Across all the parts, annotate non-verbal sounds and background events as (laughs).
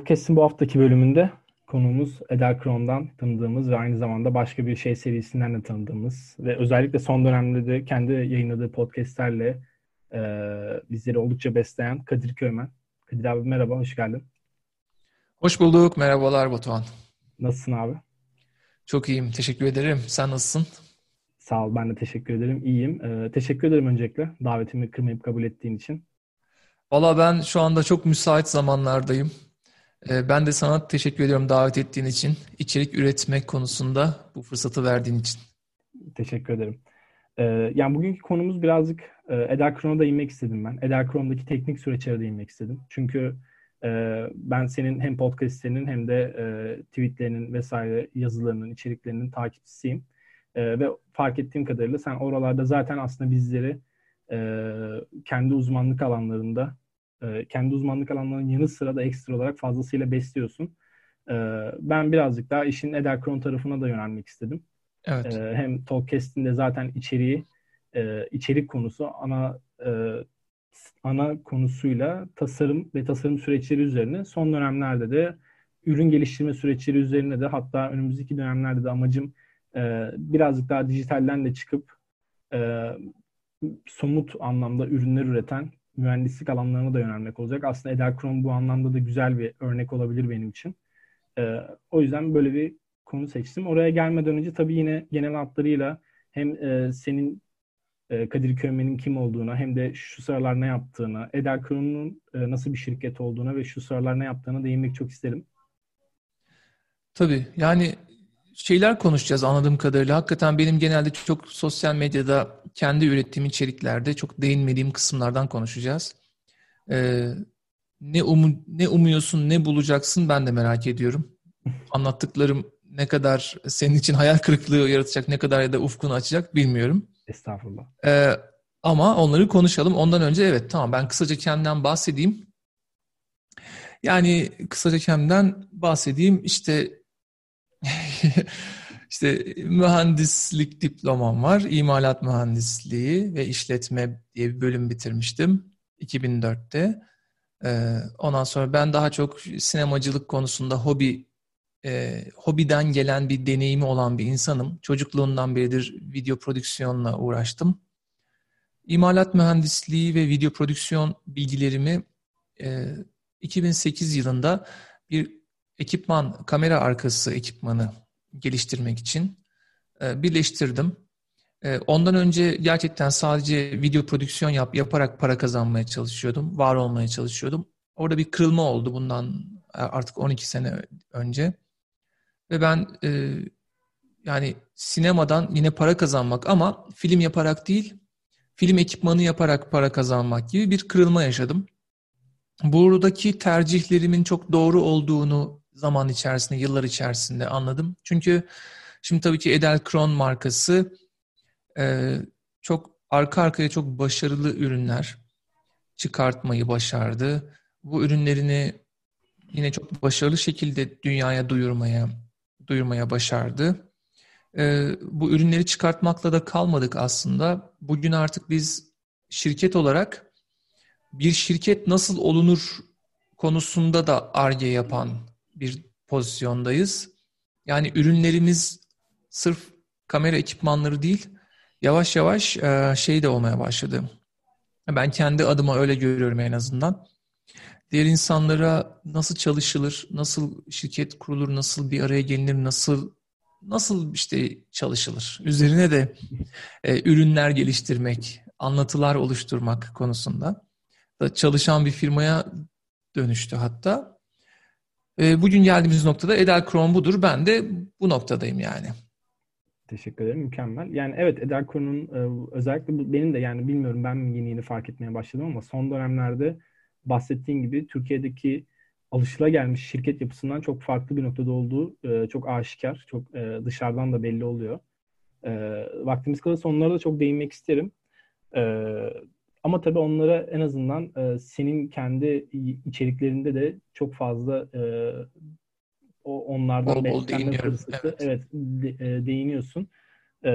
Podcast'in bu haftaki bölümünde konuğumuz Eda Kron'dan tanıdığımız ve aynı zamanda başka bir şey serisinden de tanıdığımız ve özellikle son dönemde de kendi yayınladığı podcastlerle e, bizleri oldukça besleyen Kadir Köymen. Kadir abi merhaba, hoş geldin. Hoş bulduk, merhabalar Batuhan. Nasılsın abi? Çok iyiyim, teşekkür ederim. Sen nasılsın? Sağ ol, ben de teşekkür ederim. İyiyim. Ee, teşekkür ederim öncelikle davetimi kırmayıp kabul ettiğin için. Valla ben şu anda çok müsait zamanlardayım. Ee, ben de sana teşekkür ediyorum davet ettiğin için. içerik üretmek konusunda bu fırsatı verdiğin için. Teşekkür ederim. Ee, yani bugünkü konumuz birazcık e, Eder Kron'a inmek istedim ben. Eder Kron'daki teknik süreçlere inmek istedim. Çünkü e, ben senin hem podcastlerinin hem de e, tweetlerinin vesaire yazılarının, içeriklerinin takipçisiyim. Ve fark ettiğim kadarıyla sen oralarda zaten aslında bizleri kendi uzmanlık alanlarında e, kendi uzmanlık alanlarının yanı sıra da ekstra olarak fazlasıyla besliyorsun. E, ben birazcık daha işin Ederkron tarafına da yönelmek istedim. Evet. E, hem Talkcast'in de zaten içeriği e, içerik konusu ana e, ana konusuyla tasarım ve tasarım süreçleri üzerine son dönemlerde de ürün geliştirme süreçleri üzerine de hatta önümüzdeki dönemlerde de amacım e, birazcık daha dijitalden de çıkıp e, somut anlamda ürünler üreten mühendislik alanlarına da yönelmek olacak. Aslında Edelkron bu anlamda da güzel bir örnek olabilir benim için. E, o yüzden böyle bir konu seçtim. Oraya gelmeden önce tabii yine genel hatlarıyla hem e, senin e, Kadir Köymen'in kim olduğuna hem de şu sıralar ne yaptığına, Edelkron'un e, nasıl bir şirket olduğuna ve şu sıralar ne yaptığına değinmek çok isterim. Tabii yani şeyler konuşacağız anladığım kadarıyla. Hakikaten benim genelde çok sosyal medyada kendi ürettiğim içeriklerde çok değinmediğim kısımlardan konuşacağız. Ee, ne, um ne umuyorsun, ne bulacaksın ben de merak ediyorum. Anlattıklarım ne kadar senin için hayal kırıklığı yaratacak, ne kadar ya da ufkunu açacak bilmiyorum. Estağfurullah. Ee, ama onları konuşalım. Ondan önce evet tamam ben kısaca kendimden bahsedeyim. Yani kısaca kendimden bahsedeyim. İşte (laughs) işte mühendislik diplomam var. İmalat mühendisliği ve işletme diye bir bölüm bitirmiştim 2004'te. Ee, ondan sonra ben daha çok sinemacılık konusunda hobi e, hobiden gelen bir deneyimi olan bir insanım. Çocukluğundan beridir video prodüksiyonla uğraştım. İmalat mühendisliği ve video prodüksiyon bilgilerimi e, 2008 yılında bir ekipman, kamera arkası ekipmanı geliştirmek için e, birleştirdim. E, ondan önce gerçekten sadece video prodüksiyon yap, yaparak para kazanmaya çalışıyordum, var olmaya çalışıyordum. Orada bir kırılma oldu bundan e, artık 12 sene önce. Ve ben e, yani sinemadan yine para kazanmak ama film yaparak değil, film ekipmanı yaparak para kazanmak gibi bir kırılma yaşadım. Buradaki tercihlerimin çok doğru olduğunu zaman içerisinde, yıllar içerisinde anladım. Çünkü şimdi tabii ki Edelkron markası e, çok arka arkaya çok başarılı ürünler çıkartmayı başardı. Bu ürünlerini yine çok başarılı şekilde dünyaya duyurmaya duyurmaya başardı. E, bu ürünleri çıkartmakla da kalmadık aslında. Bugün artık biz şirket olarak bir şirket nasıl olunur konusunda da arge yapan bir pozisyondayız. Yani ürünlerimiz sırf kamera ekipmanları değil, yavaş yavaş e, şey de olmaya başladı. Ben kendi adıma öyle görüyorum en azından. Diğer insanlara nasıl çalışılır, nasıl şirket kurulur, nasıl bir araya gelinir, nasıl nasıl işte çalışılır. Üzerine de e, ürünler geliştirmek, anlatılar oluşturmak konusunda da çalışan bir firmaya dönüştü hatta. Ee, bugün geldiğimiz noktada Edelkron budur. Ben de bu noktadayım yani. Teşekkür ederim. Mükemmel. Yani evet Edelkron'un e, özellikle benim de yani bilmiyorum ben yeni yeni fark etmeye başladım ama son dönemlerde bahsettiğin gibi Türkiye'deki alışılagelmiş şirket yapısından çok farklı bir noktada olduğu e, çok aşikar. Çok e, dışarıdan da belli oluyor. Vaktimiz kalırsa onlara da çok değinmek isterim. Ama tabii onlara en azından e, senin kendi içeriklerinde de çok fazla e, o onlardan bol bol değiniyorum. Evet, evet de, e, değiniyorsun. E,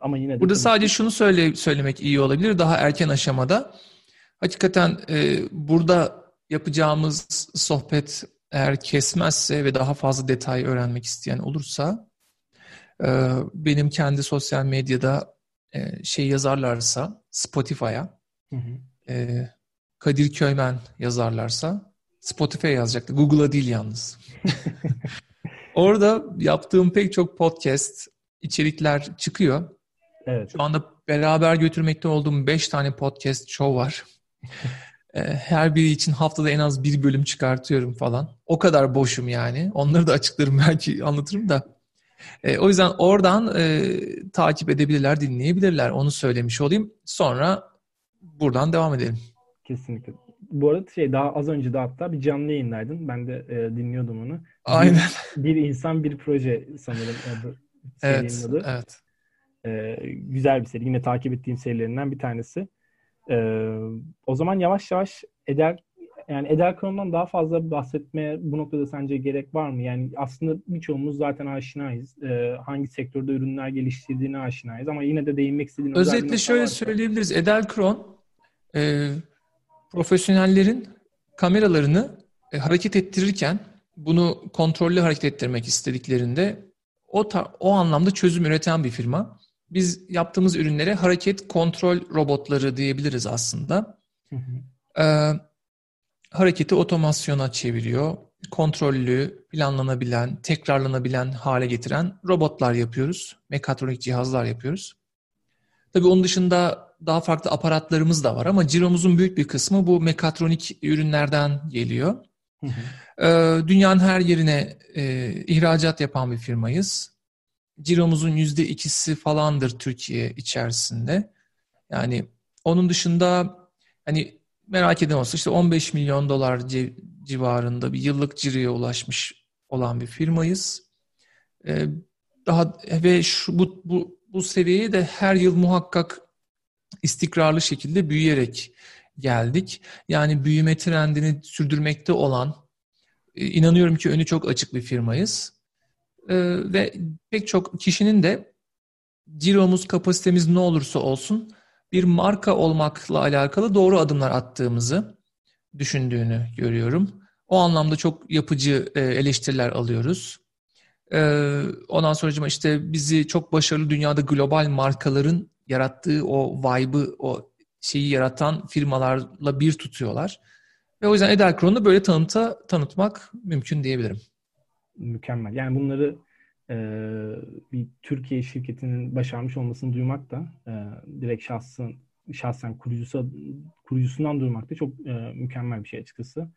ama yine de Burada sadece şunu söyle, söylemek iyi olabilir daha erken aşamada. Hakikaten e, burada yapacağımız sohbet eğer kesmezse ve daha fazla detay öğrenmek isteyen olursa e, benim kendi sosyal medyada e, şey yazarlarsa Spotify'a e, Kadir Köymen yazarlarsa Spotify yazacaktı. Google'a değil yalnız. (laughs) Orada yaptığım pek çok podcast, içerikler çıkıyor. Evet. Şu anda beraber götürmekte olduğum 5 tane podcast show var. (laughs) Ee, her biri için haftada en az bir bölüm çıkartıyorum falan. O kadar boşum yani. Onları da açıklarım belki anlatırım da. E, o yüzden oradan e, takip edebilirler, dinleyebilirler. Onu söylemiş olayım. Sonra buradan devam edelim. Kesinlikle. Bu arada şey daha az önce de hatta bir canlı yayındaydın. Ben de e, dinliyordum onu. Aynen. Bir, bir insan bir proje sanırım. evet, evet. E, güzel bir seri. Yine takip ettiğim serilerinden bir tanesi. E, o zaman yavaş yavaş Eder yani Eder Kron'dan daha fazla bahsetmeye bu noktada sence gerek var mı? Yani aslında birçoğumuz zaten aşinayız. E, hangi sektörde ürünler geliştirdiğine aşinayız ama yine de değinmek istediğim Özetle şöyle varsa... söyleyebiliriz. Eder Kron e, profesyonellerin kameralarını e, hareket ettirirken bunu kontrollü hareket ettirmek istediklerinde o o anlamda çözüm üreten bir firma. Biz yaptığımız ürünlere hareket kontrol robotları diyebiliriz aslında. Hı hı. Ee, hareketi otomasyona çeviriyor. Kontrollü, planlanabilen, tekrarlanabilen hale getiren robotlar yapıyoruz. Mekatronik cihazlar yapıyoruz. Tabii onun dışında daha farklı aparatlarımız da var ama ciromuzun büyük bir kısmı bu mekatronik ürünlerden geliyor. Hı hı. Ee, dünyanın her yerine e, ihracat yapan bir firmayız. Ciromuzun yüzde ikisi falandır Türkiye içerisinde. Yani onun dışında hani merak eden olsa işte 15 milyon dolar civarında bir yıllık ciroya ulaşmış olan bir firmayız. Ee, daha ve şu bu, bu bu seviyeye de her yıl muhakkak istikrarlı şekilde büyüyerek geldik. Yani büyüme trendini sürdürmekte olan, e, inanıyorum ki önü çok açık bir firmayız. E, ve pek çok kişinin de ciromuz, kapasitemiz ne olursa olsun bir marka olmakla alakalı doğru adımlar attığımızı düşündüğünü görüyorum. O anlamda çok yapıcı e, eleştiriler alıyoruz. Ondan sonra işte bizi çok başarılı dünyada global markaların yarattığı o vibe'ı, o şeyi yaratan firmalarla bir tutuyorlar. Ve o yüzden Edelkron'u böyle tanıta, tanıtmak mümkün diyebilirim. Mükemmel. Yani bunları e, bir Türkiye şirketinin başarmış olmasını duymak da e, direkt şahsın şahsen kurucusu kurucusundan duymak da çok e, mükemmel bir şey açıkçası.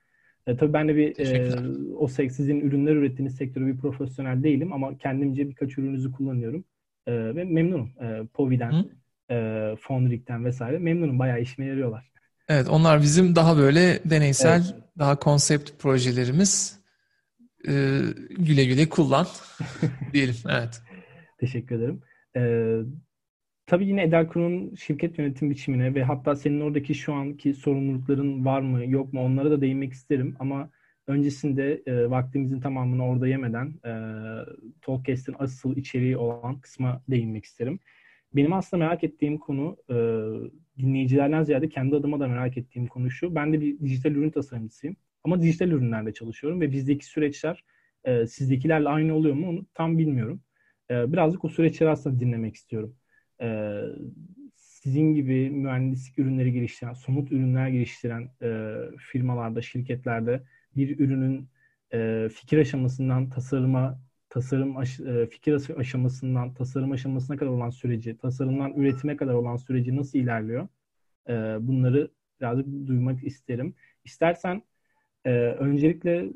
E, tabii ben de bir e, o sizin ürünler ürettiğiniz sektörü bir profesyonel değilim ama kendimce birkaç ürününüzü kullanıyorum. E, ve memnunum. E, Povi'den, e, Fonrik'ten vesaire memnunum. Bayağı işime yarıyorlar. Evet onlar bizim daha böyle deneysel, evet. daha konsept projelerimiz. E, güle güle kullan (laughs) diyelim. Evet. Teşekkür ederim. Ee, tabii yine Edelkur'un şirket yönetim biçimine ve hatta senin oradaki şu anki sorumlulukların var mı yok mu onlara da değinmek isterim. Ama öncesinde e, vaktimizin tamamını orada yemeden e, Talkcast'in asıl içeriği olan kısma değinmek isterim. Benim aslında merak ettiğim konu e, dinleyicilerden ziyade kendi adıma da merak ettiğim konu şu. Ben de bir dijital ürün tasarımcısıyım. Ama dijital ürünlerde çalışıyorum ve bizdeki süreçler e, sizdekilerle aynı oluyor mu onu tam bilmiyorum. E, birazcık o süreçleri aslında dinlemek istiyorum. E, sizin gibi mühendislik ürünleri geliştiren, somut ürünler geliştiren e, firmalarda, şirketlerde bir ürünün e, fikir aşamasından tasarıma tasarım aş- e, fikir aşamasından tasarım aşamasına kadar olan süreci, tasarımdan üretime kadar olan süreci nasıl ilerliyor? E, bunları birazcık duymak isterim. İstersen e, öncelikle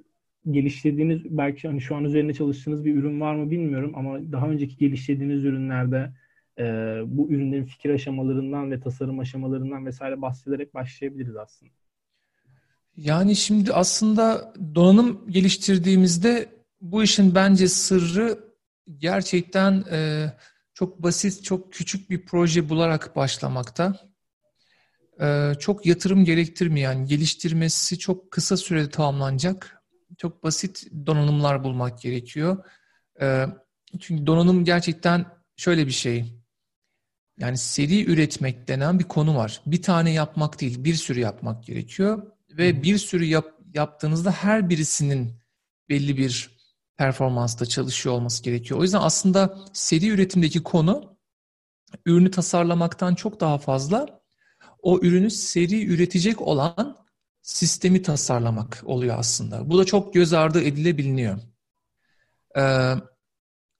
geliştirdiğiniz belki hani şu an üzerinde çalıştığınız bir ürün var mı bilmiyorum ama daha önceki geliştirdiğiniz ürünlerde bu ürünlerin fikir aşamalarından ve tasarım aşamalarından vesaire bahsederek başlayabiliriz aslında. Yani şimdi aslında donanım geliştirdiğimizde bu işin bence sırrı gerçekten e, çok basit, çok küçük bir proje bularak başlamakta. E, çok yatırım gerektirmeyen, geliştirmesi çok kısa sürede tamamlanacak. Çok basit donanımlar bulmak gerekiyor. E, çünkü donanım gerçekten şöyle bir şey. Yani seri üretmek denen bir konu var. Bir tane yapmak değil, bir sürü yapmak gerekiyor. Ve bir sürü yap, yaptığınızda her birisinin belli bir performansta çalışıyor olması gerekiyor. O yüzden aslında seri üretimdeki konu ürünü tasarlamaktan çok daha fazla o ürünü seri üretecek olan sistemi tasarlamak oluyor aslında. Bu da çok göz ardı edilebiliniyor. Ee,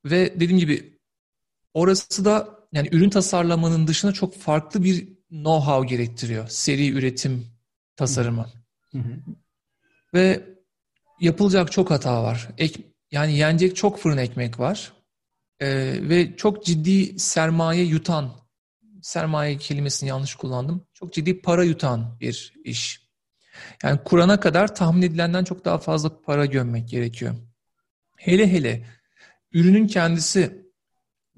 ve dediğim gibi orası da yani ürün tasarlamanın dışında çok farklı bir know-how gerektiriyor. Seri üretim tasarımı. Hı hı. Ve yapılacak çok hata var. Ek, yani yenecek çok fırın ekmek var. Ee, ve çok ciddi sermaye yutan, sermaye kelimesini yanlış kullandım. Çok ciddi para yutan bir iş. Yani kurana kadar tahmin edilenden çok daha fazla para gömmek gerekiyor. Hele hele ürünün kendisi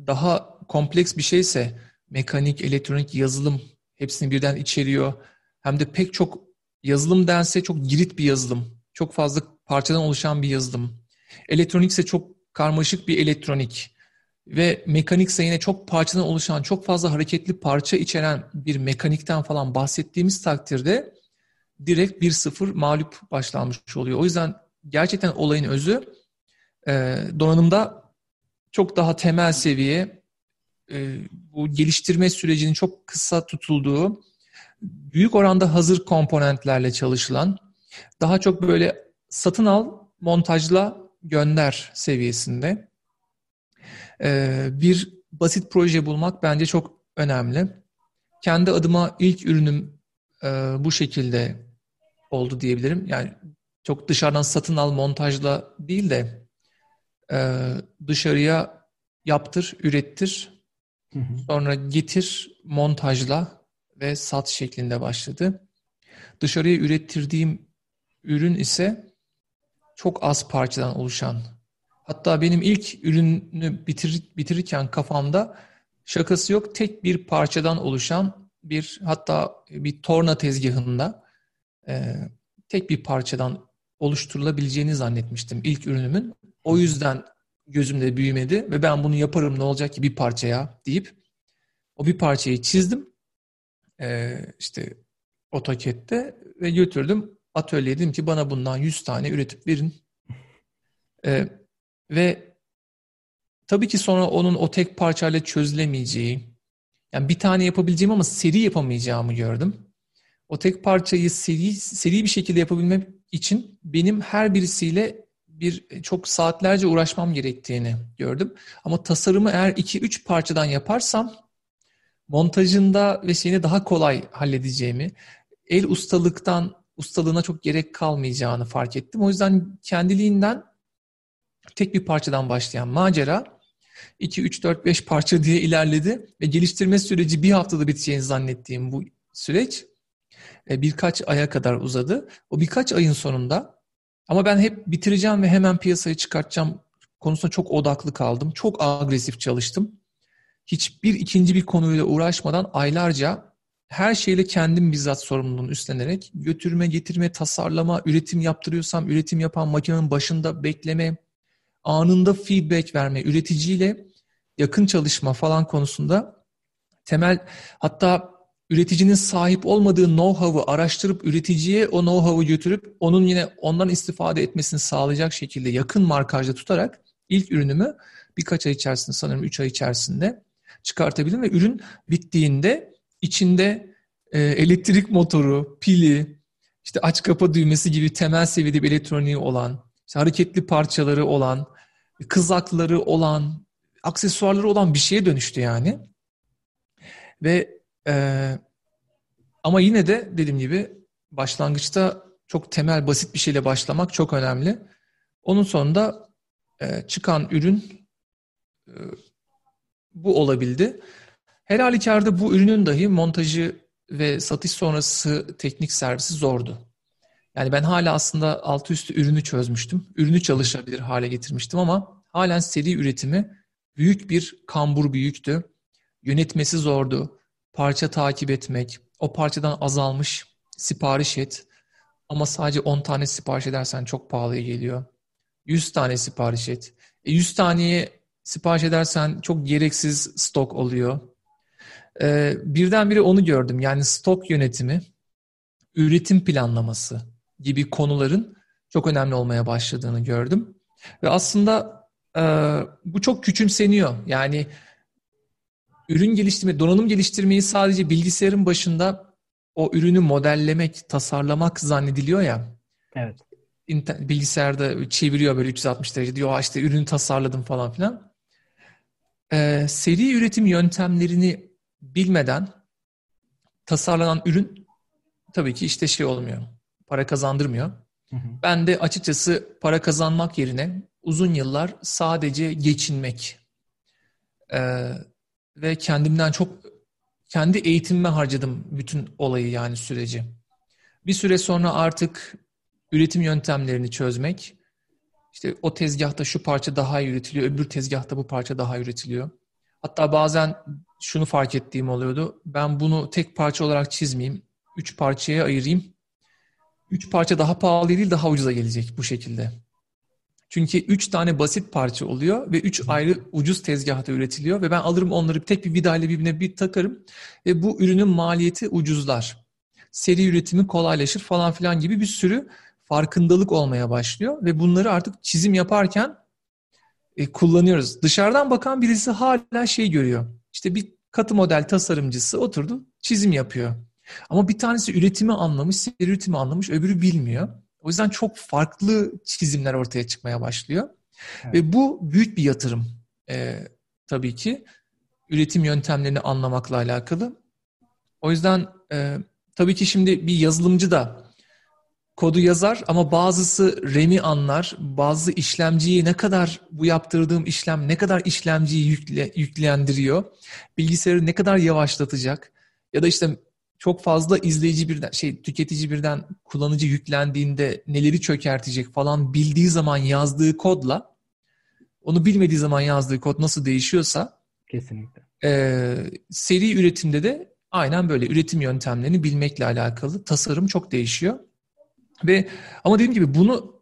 daha kompleks bir şeyse mekanik, elektronik, yazılım hepsini birden içeriyor. Hem de pek çok yazılım dense çok girit bir yazılım. Çok fazla parçadan oluşan bir yazılım. Elektronikse çok karmaşık bir elektronik. Ve mekanikse yine çok parçadan oluşan, çok fazla hareketli parça içeren bir mekanikten falan bahsettiğimiz takdirde direkt 1-0 mağlup başlanmış oluyor. O yüzden gerçekten olayın özü e, donanımda çok daha temel seviye e, bu geliştirme sürecinin çok kısa tutulduğu büyük oranda hazır komponentlerle çalışılan daha çok böyle satın al, montajla gönder seviyesinde e, bir basit proje bulmak bence çok önemli. Kendi adıma ilk ürünüm e, bu şekilde oldu diyebilirim. Yani çok dışarıdan satın al montajla değil de e, dışarıya yaptır, ürettir, hı hı. sonra getir, montajla ve sat şeklinde başladı. Dışarıya ürettirdiğim ürün ise çok az parçadan oluşan. Hatta benim ilk ürünü bitir, bitirirken kafamda şakası yok tek bir parçadan oluşan bir hatta bir torna tezgahında e, tek bir parçadan oluşturulabileceğini zannetmiştim ilk ürünümün. O yüzden gözümde büyümedi ve ben bunu yaparım ne olacak ki bir parçaya deyip o bir parçayı çizdim. E, işte AutoCAD'de ve götürdüm atölyeye dedim ki bana bundan 100 tane üretip verin. E, ve tabii ki sonra onun o tek parçayla çözülemeyeceği, yani bir tane yapabileceğim ama seri yapamayacağımı gördüm. O tek parçayı seri, seri bir şekilde yapabilmem için benim her birisiyle bir çok saatlerce uğraşmam gerektiğini gördüm. Ama tasarımı eğer 2-3 parçadan yaparsam montajında ve şeyini daha kolay halledeceğimi, el ustalıktan ustalığına çok gerek kalmayacağını fark ettim. O yüzden kendiliğinden tek bir parçadan başlayan macera 2, 3, 4, 5 parça diye ilerledi ve geliştirme süreci bir haftada biteceğini zannettiğim bu süreç e, birkaç aya kadar uzadı. O birkaç ayın sonunda ama ben hep bitireceğim ve hemen piyasaya çıkartacağım konusunda çok odaklı kaldım. Çok agresif çalıştım. Hiçbir ikinci bir konuyla uğraşmadan aylarca her şeyle kendim bizzat sorumluluğunu üstlenerek götürme, getirme, tasarlama, üretim yaptırıyorsam üretim yapan makinenin başında bekleme, anında feedback verme, üreticiyle yakın çalışma falan konusunda temel hatta üreticinin sahip olmadığı know-how'ı araştırıp üreticiye o know-how'ı götürüp onun yine ondan istifade etmesini sağlayacak şekilde yakın markajda tutarak ilk ürünümü birkaç ay içerisinde sanırım 3 ay içerisinde çıkartabildim ve ürün bittiğinde içinde e, elektrik motoru, pili, işte aç kapa düğmesi gibi temel seviyede bir elektroniği olan, işte hareketli parçaları olan, kızakları olan, aksesuarları olan bir şeye dönüştü yani. Ve e, ama yine de dediğim gibi başlangıçta çok temel basit bir şeyle başlamak çok önemli. Onun sonunda e, çıkan ürün e, bu olabildi. Her halükarda bu ürünün dahi montajı ve satış sonrası teknik servisi zordu. Yani ben hala aslında altı üstü ürünü çözmüştüm. Ürünü çalışabilir hale getirmiştim ama halen seri üretimi büyük bir kambur büyüktü. Yönetmesi zordu parça takip etmek, o parçadan azalmış sipariş et ama sadece 10 tane sipariş edersen çok pahalıya geliyor. 100 tane sipariş et. E 100 taneye sipariş edersen çok gereksiz stok oluyor. Ee, birdenbire onu gördüm. Yani stok yönetimi, üretim planlaması gibi konuların çok önemli olmaya başladığını gördüm. Ve aslında e, bu çok küçümseniyor. Yani ürün geliştirme, donanım geliştirmeyi sadece bilgisayarın başında o ürünü modellemek, tasarlamak zannediliyor ya. Evet. Bilgisayarda çeviriyor böyle 360 derece diyor işte ürünü tasarladım falan filan. Ee, seri üretim yöntemlerini bilmeden tasarlanan ürün tabii ki işte şey olmuyor. Para kazandırmıyor. Hı hı. Ben de açıkçası para kazanmak yerine uzun yıllar sadece geçinmek ee, ve kendimden çok kendi eğitimime harcadım bütün olayı yani süreci. Bir süre sonra artık üretim yöntemlerini çözmek, işte o tezgahta şu parça daha iyi üretiliyor, öbür tezgahta bu parça daha üretiliyor. Hatta bazen şunu fark ettiğim oluyordu. Ben bunu tek parça olarak çizmeyeyim, üç parçaya ayırayım. Üç parça daha pahalı değil, daha ucuza gelecek bu şekilde. Çünkü üç tane basit parça oluyor ve üç ayrı ucuz tezgahta üretiliyor ve ben alırım onları tek bir vidayla birbirine bir takarım ve bu ürünün maliyeti ucuzlar. Seri üretimi kolaylaşır falan filan gibi bir sürü farkındalık olmaya başlıyor ve bunları artık çizim yaparken e, kullanıyoruz. Dışarıdan bakan birisi hala şey görüyor. İşte bir katı model tasarımcısı oturdu çizim yapıyor. Ama bir tanesi üretimi anlamış, seri üretimi anlamış, öbürü bilmiyor. O yüzden çok farklı çizimler ortaya çıkmaya başlıyor. Evet. Ve bu büyük bir yatırım e, tabii ki. Üretim yöntemlerini anlamakla alakalı. O yüzden e, tabii ki şimdi bir yazılımcı da kodu yazar ama bazısı RAM'i anlar, bazı işlemciyi ne kadar bu yaptırdığım işlem ne kadar işlemciyi yükle, yüklendiriyor, bilgisayarı ne kadar yavaşlatacak ya da işte çok fazla izleyici birden şey tüketici birden kullanıcı yüklendiğinde neleri çökertecek falan bildiği zaman yazdığı kodla onu bilmediği zaman yazdığı kod nasıl değişiyorsa kesinlikle. E, seri üretimde de aynen böyle üretim yöntemlerini bilmekle alakalı tasarım çok değişiyor. Ve ama dediğim gibi bunu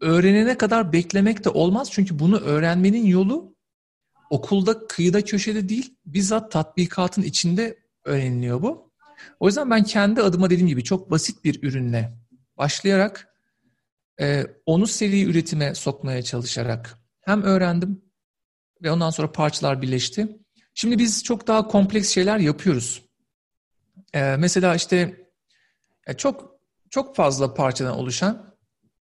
öğrenene kadar beklemek de olmaz. Çünkü bunu öğrenmenin yolu okulda kıyıda köşede değil bizzat tatbikatın içinde öğreniliyor bu. O yüzden ben kendi adıma dediğim gibi çok basit bir ürünle başlayarak e, onu seri üretime sokmaya çalışarak hem öğrendim ve ondan sonra parçalar birleşti. Şimdi biz çok daha kompleks şeyler yapıyoruz. E, mesela işte e, çok çok fazla parçadan oluşan,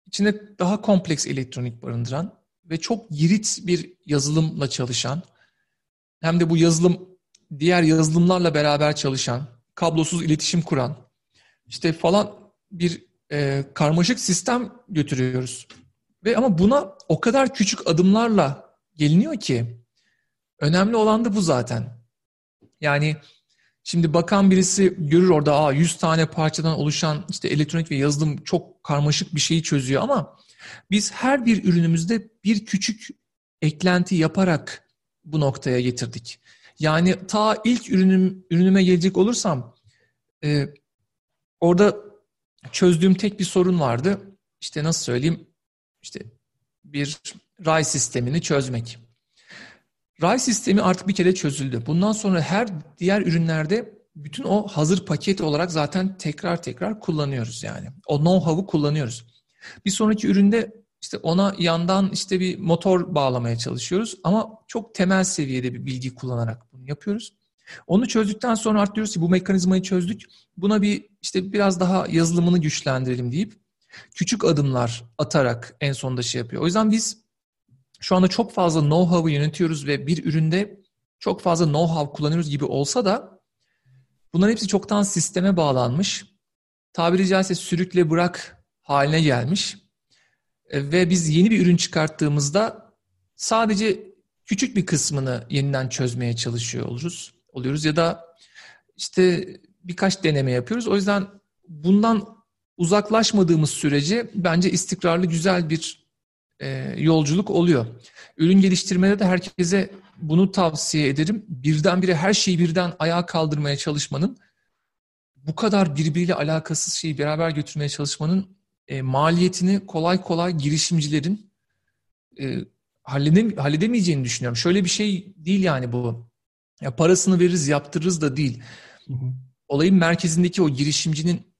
içinde daha kompleks elektronik barındıran ve çok yirit bir yazılımla çalışan, hem de bu yazılım diğer yazılımlarla beraber çalışan, kablosuz iletişim kuran işte falan bir e, karmaşık sistem götürüyoruz. Ve ama buna o kadar küçük adımlarla geliniyor ki önemli olan da bu zaten. Yani şimdi bakan birisi görür orada Aa, 100 tane parçadan oluşan işte elektronik ve yazılım çok karmaşık bir şeyi çözüyor ama biz her bir ürünümüzde bir küçük eklenti yaparak bu noktaya getirdik. Yani ta ilk ürünüm, ürünüme gelecek olursam e, orada çözdüğüm tek bir sorun vardı. İşte nasıl söyleyeyim? İşte bir ray sistemini çözmek. Ray sistemi artık bir kere çözüldü. Bundan sonra her diğer ürünlerde bütün o hazır paket olarak zaten tekrar tekrar kullanıyoruz yani. O know-how'u kullanıyoruz. Bir sonraki üründe işte ona yandan işte bir motor bağlamaya çalışıyoruz ama çok temel seviyede bir bilgi kullanarak bunu yapıyoruz. Onu çözdükten sonra artık diyoruz ki bu mekanizmayı çözdük. Buna bir işte biraz daha yazılımını güçlendirelim deyip küçük adımlar atarak en sonunda şey yapıyor. O yüzden biz şu anda çok fazla know-how'ı yönetiyoruz ve bir üründe çok fazla know-how kullanıyoruz gibi olsa da bunların hepsi çoktan sisteme bağlanmış. Tabiri caizse sürükle bırak haline gelmiş. E, ve biz yeni bir ürün çıkarttığımızda sadece küçük bir kısmını yeniden çözmeye çalışıyor oluruz, oluyoruz ya da işte birkaç deneme yapıyoruz. O yüzden bundan uzaklaşmadığımız sürece bence istikrarlı güzel bir e, yolculuk oluyor. Ürün geliştirmede de herkese bunu tavsiye ederim. Birdenbire her şeyi birden ayağa kaldırmaya çalışmanın bu kadar birbiriyle alakasız şeyi beraber götürmeye çalışmanın e, maliyetini kolay kolay girişimcilerin e, halledem halledemeyeceğini düşünüyorum. Şöyle bir şey değil yani bu. Ya parasını veririz, yaptırırız da değil. Olayın merkezindeki o girişimcinin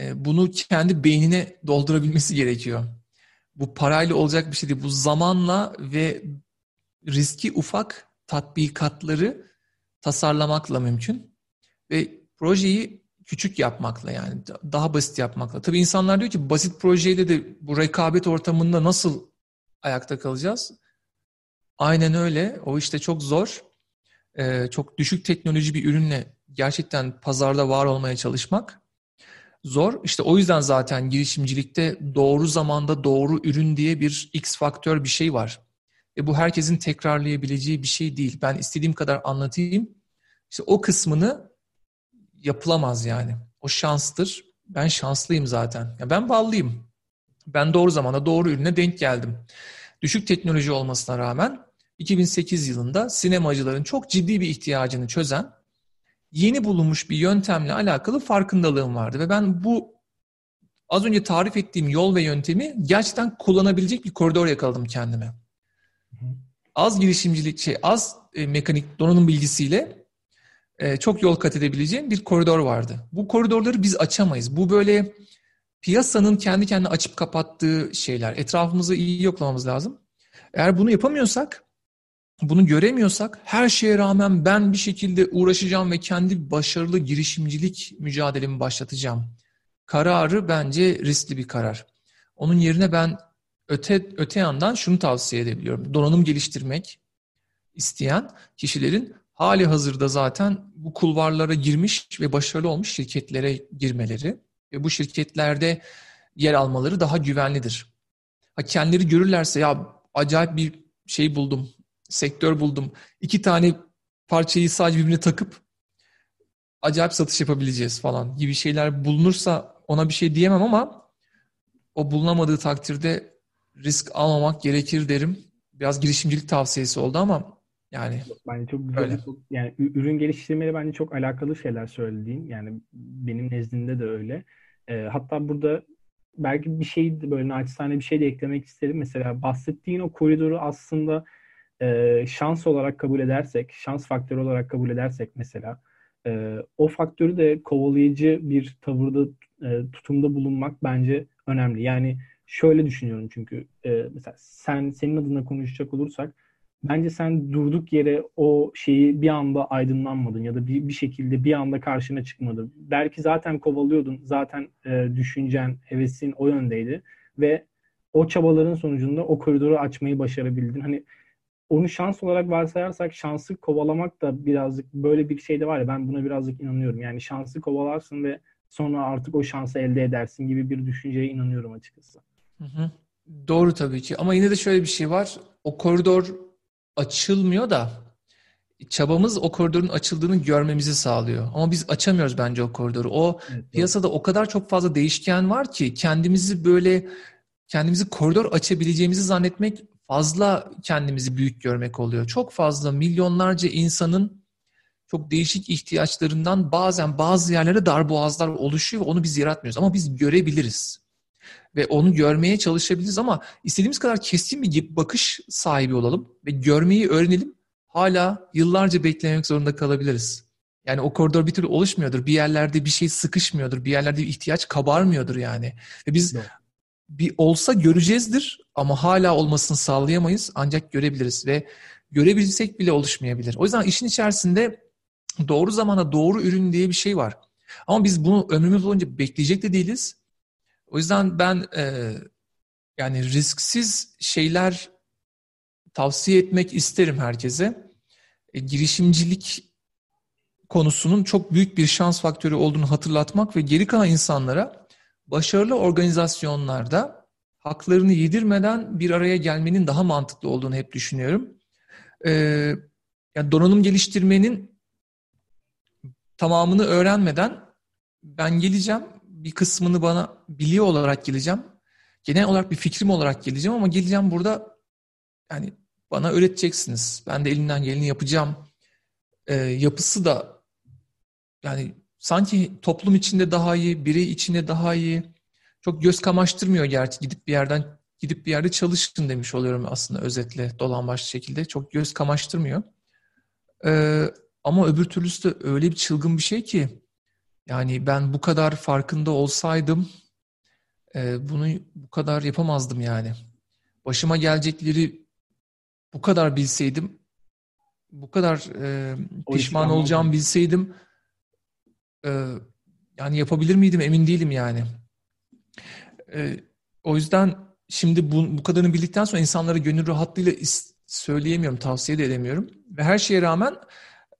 e, bunu kendi beynine doldurabilmesi gerekiyor. Bu parayla olacak bir şey değil. Bu zamanla ve riski ufak tatbikatları tasarlamakla mümkün. Ve projeyi küçük yapmakla yani daha basit yapmakla. Tabii insanlar diyor ki basit projeyle de bu rekabet ortamında nasıl ayakta kalacağız? Aynen öyle. O işte çok zor. Ee, çok düşük teknoloji bir ürünle gerçekten pazarda var olmaya çalışmak zor. İşte o yüzden zaten girişimcilikte doğru zamanda doğru ürün diye bir X faktör bir şey var. E bu herkesin tekrarlayabileceği bir şey değil. Ben istediğim kadar anlatayım. İşte o kısmını yapılamaz yani. O şanstır. Ben şanslıyım zaten. Ya ben ballıyım. Ben doğru zamanda doğru ürüne denk geldim. Düşük teknoloji olmasına rağmen 2008 yılında sinemacıların çok ciddi bir ihtiyacını çözen yeni bulunmuş bir yöntemle alakalı farkındalığım vardı ve ben bu az önce tarif ettiğim yol ve yöntemi gerçekten kullanabilecek bir koridor yakaladım kendime. Az girişimcilik, şey, az e, mekanik donanım bilgisiyle e, çok yol kat edebileceğim bir koridor vardı. Bu koridorları biz açamayız. Bu böyle piyasanın kendi kendine açıp kapattığı şeyler. Etrafımızı iyi yoklamamız lazım. Eğer bunu yapamıyorsak bunu göremiyorsak her şeye rağmen ben bir şekilde uğraşacağım ve kendi başarılı girişimcilik mücadelemi başlatacağım. Kararı bence riskli bir karar. Onun yerine ben öte, öte yandan şunu tavsiye edebiliyorum. Donanım geliştirmek isteyen kişilerin hali hazırda zaten bu kulvarlara girmiş ve başarılı olmuş şirketlere girmeleri ve bu şirketlerde yer almaları daha güvenlidir. Ha kendileri görürlerse ya acayip bir şey buldum, sektör buldum. İki tane parçayı sadece birbirine takıp acayip satış yapabileceğiz falan gibi şeyler bulunursa ona bir şey diyemem ama o bulunamadığı takdirde risk almamak gerekir derim. Biraz girişimcilik tavsiyesi oldu ama yani bence çok güzel. Öyle. Çok, yani ürün geliştirmeyle bence çok alakalı şeyler söylediğin. Yani benim nezdimde de öyle. E, hatta burada belki bir şey böyle naçizane bir şey de eklemek isterim. Mesela bahsettiğin o koridoru aslında e, şans olarak kabul edersek, şans faktörü olarak kabul edersek mesela e, o faktörü de kovalayıcı bir tavırda, e, tutumda bulunmak bence önemli. Yani şöyle düşünüyorum çünkü e, mesela sen senin adına konuşacak olursak bence sen durduk yere o şeyi bir anda aydınlanmadın ya da bir, bir şekilde bir anda karşına çıkmadı. Belki zaten kovalıyordun, zaten e, düşüncen, hevesin o yöndeydi ve o çabaların sonucunda o koridoru açmayı başarabildin. Hani onu şans olarak varsayarsak şansı kovalamak da birazcık böyle bir şey de var ya ben buna birazcık inanıyorum. Yani şansı kovalarsın ve sonra artık o şansı elde edersin gibi bir düşünceye inanıyorum açıkçası. Hı hı. Doğru tabii ki ama yine de şöyle bir şey var. O koridor açılmıyor da çabamız o koridorun açıldığını görmemizi sağlıyor. Ama biz açamıyoruz bence o koridoru. O evet, piyasada doğru. o kadar çok fazla değişken var ki kendimizi böyle kendimizi koridor açabileceğimizi zannetmek fazla kendimizi büyük görmek oluyor. Çok fazla milyonlarca insanın çok değişik ihtiyaçlarından bazen bazı yerlere darboğazlar oluşuyor ve onu biz yaratmıyoruz. Ama biz görebiliriz. Ve onu görmeye çalışabiliriz ama istediğimiz kadar keskin bir bakış sahibi olalım ve görmeyi öğrenelim. Hala yıllarca beklemek zorunda kalabiliriz. Yani o koridor bir türlü oluşmuyordur. Bir yerlerde bir şey sıkışmıyordur. Bir yerlerde bir ihtiyaç kabarmıyordur yani. Ve biz evet bir olsa göreceğizdir ama hala olmasını sağlayamayız ancak görebiliriz ve görebilsek bile oluşmayabilir. O yüzden işin içerisinde doğru zamana doğru ürün diye bir şey var. Ama biz bunu ömrümüz boyunca bekleyecek de değiliz. O yüzden ben e, yani risksiz şeyler tavsiye etmek isterim herkese. E, girişimcilik konusunun çok büyük bir şans faktörü olduğunu hatırlatmak ve geri kalan insanlara başarılı organizasyonlarda haklarını yedirmeden bir araya gelmenin daha mantıklı olduğunu hep düşünüyorum. Ee, yani donanım geliştirmenin tamamını öğrenmeden ben geleceğim. Bir kısmını bana biliyor olarak geleceğim. Genel olarak bir fikrim olarak geleceğim ama geleceğim burada yani bana öğreteceksiniz. Ben de elimden geleni yapacağım. Ee, yapısı da yani sanki toplum içinde daha iyi, birey içinde daha iyi. Çok göz kamaştırmıyor gerçi gidip bir yerden gidip bir yerde çalışın demiş oluyorum aslında özetle dolan başlı şekilde. Çok göz kamaştırmıyor. Ee, ama öbür türlüsü de öyle bir çılgın bir şey ki Yani ben bu kadar farkında olsaydım e, bunu bu kadar yapamazdım yani. Başıma gelecekleri bu kadar bilseydim, bu kadar e, pişman olacağım bilseydim e, yani yapabilir miydim emin değilim yani. E, o yüzden şimdi bu, bu kadarını bildikten sonra insanlara gönül rahatlığıyla söyleyemiyorum, tavsiye de edemiyorum. Ve her şeye rağmen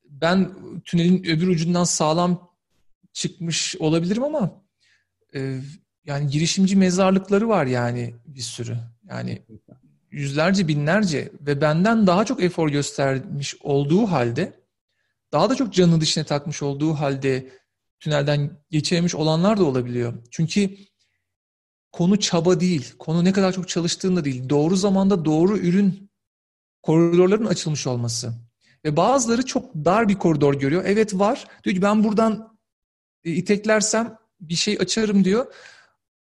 ben tünelin öbür ucundan sağlam çıkmış olabilirim ama e, yani girişimci mezarlıkları var yani bir sürü. Yani yüzlerce binlerce ve benden daha çok efor göstermiş olduğu halde daha da çok canını dışına takmış olduğu halde tünelden geçememiş olanlar da olabiliyor. Çünkü konu çaba değil, konu ne kadar çok çalıştığında değil, doğru zamanda doğru ürün koridorların açılmış olması. Ve bazıları çok dar bir koridor görüyor. Evet var. Diyor ki ben buradan iteklersem bir şey açarım diyor.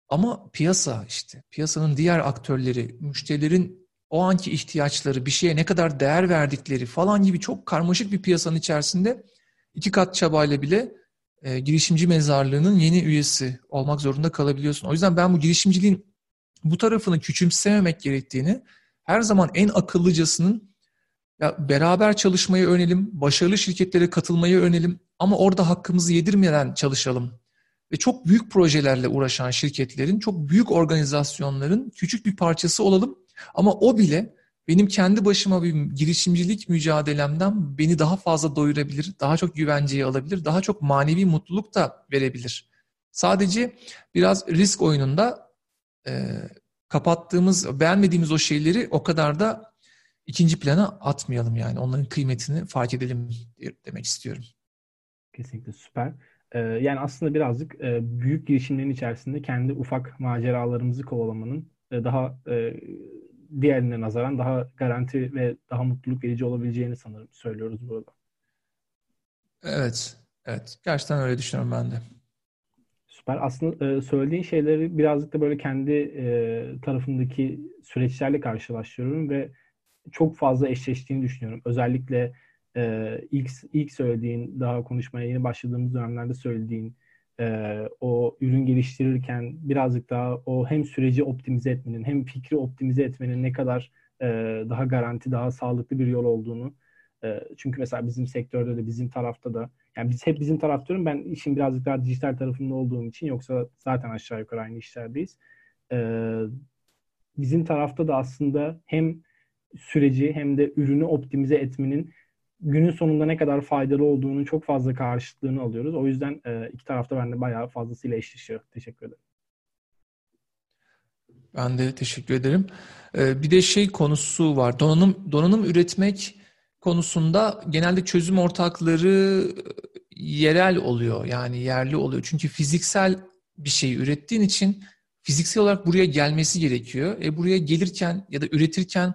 Ama piyasa işte, piyasanın diğer aktörleri, müşterilerin o anki ihtiyaçları, bir şeye ne kadar değer verdikleri falan gibi çok karmaşık bir piyasanın içerisinde iki kat çabayla bile e, girişimci mezarlığının yeni üyesi olmak zorunda kalabiliyorsun. O yüzden ben bu girişimciliğin bu tarafını küçümsememek gerektiğini, her zaman en akıllıcasının ya beraber çalışmayı öğrenelim, başarılı şirketlere katılmayı öğrenelim ama orada hakkımızı yedirmeden çalışalım. Ve çok büyük projelerle uğraşan şirketlerin, çok büyük organizasyonların küçük bir parçası olalım. Ama o bile benim kendi başıma bir girişimcilik mücadelemden beni daha fazla doyurabilir, daha çok güvenceye alabilir, daha çok manevi mutluluk da verebilir. Sadece biraz risk oyununda e, kapattığımız, beğenmediğimiz o şeyleri o kadar da ikinci plana atmayalım yani. Onların kıymetini fark edelim demek istiyorum. Kesinlikle süper. Ee, yani aslında birazcık e, büyük girişimlerin içerisinde kendi ufak maceralarımızı kovalamanın e, daha e, diğerine nazaran daha garanti ve daha mutluluk verici olabileceğini sanırım söylüyoruz burada. Evet, evet. Gerçekten öyle düşünüyorum ben de. Süper. Aslında e, söylediğin şeyleri birazcık da böyle kendi e, tarafındaki süreçlerle karşılaştırıyorum ve çok fazla eşleştiğini düşünüyorum. Özellikle e, ilk ilk söylediğin, daha konuşmaya yeni başladığımız dönemlerde söylediğin e, o ürün geliştirirken birazcık daha o hem süreci optimize etmenin hem fikri optimize etmenin ne kadar e, daha garanti, daha sağlıklı bir yol olduğunu e, çünkü mesela bizim sektörde de bizim tarafta da yani biz hep bizim taraf diyorum ben işin birazcık daha dijital tarafında olduğum için yoksa zaten aşağı yukarı aynı işlerdeyiz. E, bizim tarafta da aslında hem süreci hem de ürünü optimize etmenin günün sonunda ne kadar faydalı olduğunu çok fazla karşıtlığını alıyoruz. O yüzden e, iki tarafta bende bayağı fazlasıyla eşleşiyor. Teşekkür ederim. Ben de teşekkür ederim. Ee, bir de şey konusu var. Donanım donanım üretmek konusunda genelde çözüm ortakları yerel oluyor. Yani yerli oluyor. Çünkü fiziksel bir şey ürettiğin için fiziksel olarak buraya gelmesi gerekiyor. E buraya gelirken ya da üretirken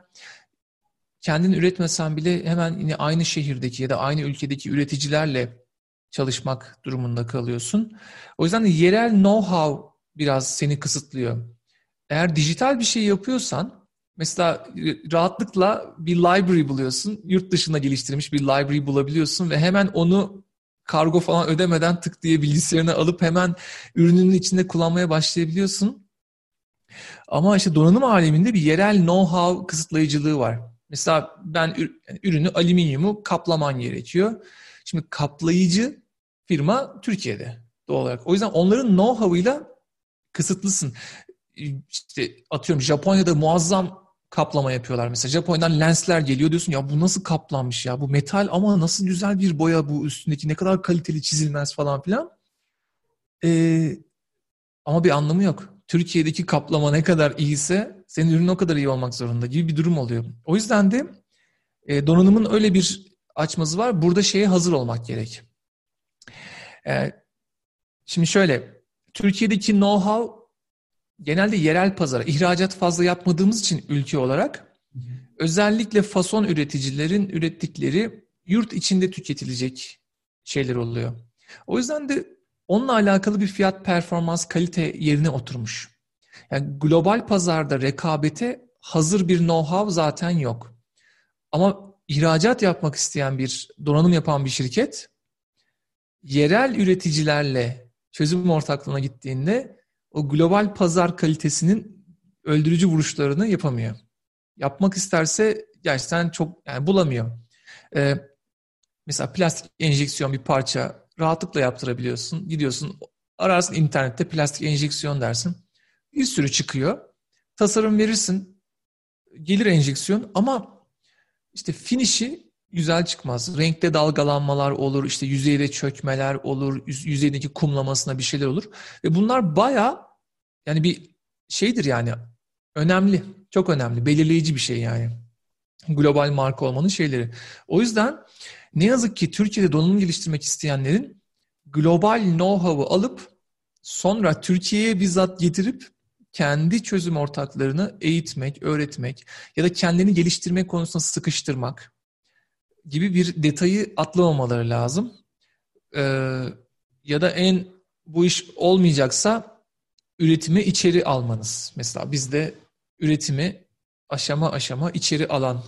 kendin üretmesen bile hemen yine aynı şehirdeki ya da aynı ülkedeki üreticilerle çalışmak durumunda kalıyorsun. O yüzden de yerel know-how biraz seni kısıtlıyor. Eğer dijital bir şey yapıyorsan mesela rahatlıkla bir library buluyorsun. Yurt dışında geliştirilmiş bir library bulabiliyorsun ve hemen onu kargo falan ödemeden tık diye bilgisayarına alıp hemen ürününün içinde kullanmaya başlayabiliyorsun. Ama işte donanım aleminde bir yerel know-how kısıtlayıcılığı var. Mesela ben ürünü alüminyumu kaplaman gerekiyor. Şimdi kaplayıcı firma Türkiye'de doğal olarak. O yüzden onların know-how'ıyla kısıtlısın. İşte atıyorum Japonya'da muazzam kaplama yapıyorlar. Mesela Japonya'dan lensler geliyor diyorsun ya bu nasıl kaplanmış ya bu metal ama nasıl güzel bir boya bu üstündeki ne kadar kaliteli çizilmez falan filan. Ee, ama bir anlamı yok. Türkiye'deki kaplama ne kadar iyiyse senin ürünün o kadar iyi olmak zorunda gibi bir durum oluyor. O yüzden de e, donanımın öyle bir açması var. Burada şeye hazır olmak gerek. E, şimdi şöyle, Türkiye'deki know-how genelde yerel pazara, ihracat fazla yapmadığımız için ülke olarak özellikle fason üreticilerin ürettikleri yurt içinde tüketilecek şeyler oluyor. O yüzden de onunla alakalı bir fiyat performans kalite yerine oturmuş. Yani global pazarda rekabete hazır bir know-how zaten yok. Ama ihracat yapmak isteyen bir donanım yapan bir şirket yerel üreticilerle çözüm ortaklığına gittiğinde o global pazar kalitesinin öldürücü vuruşlarını yapamıyor. Yapmak isterse gerçekten çok yani bulamıyor. Ee, mesela plastik enjeksiyon bir parça rahatlıkla yaptırabiliyorsun. Gidiyorsun ararsın internette plastik enjeksiyon dersin. Bir sürü çıkıyor. Tasarım verirsin. Gelir enjeksiyon ama işte finişi güzel çıkmaz. Renkte dalgalanmalar olur, işte yüzeyde çökmeler olur, yüzeydeki kumlamasına bir şeyler olur. Ve bunlar baya yani bir şeydir yani önemli, çok önemli, belirleyici bir şey yani. Global marka olmanın şeyleri. O yüzden ne yazık ki Türkiye'de donanım geliştirmek isteyenlerin global know-how'ı alıp sonra Türkiye'ye bizzat getirip kendi çözüm ortaklarını eğitmek, öğretmek ya da kendini geliştirmek konusunda sıkıştırmak gibi bir detayı atlamamaları lazım. Ee, ya da en bu iş olmayacaksa üretimi içeri almanız. Mesela bizde üretimi aşama aşama içeri alan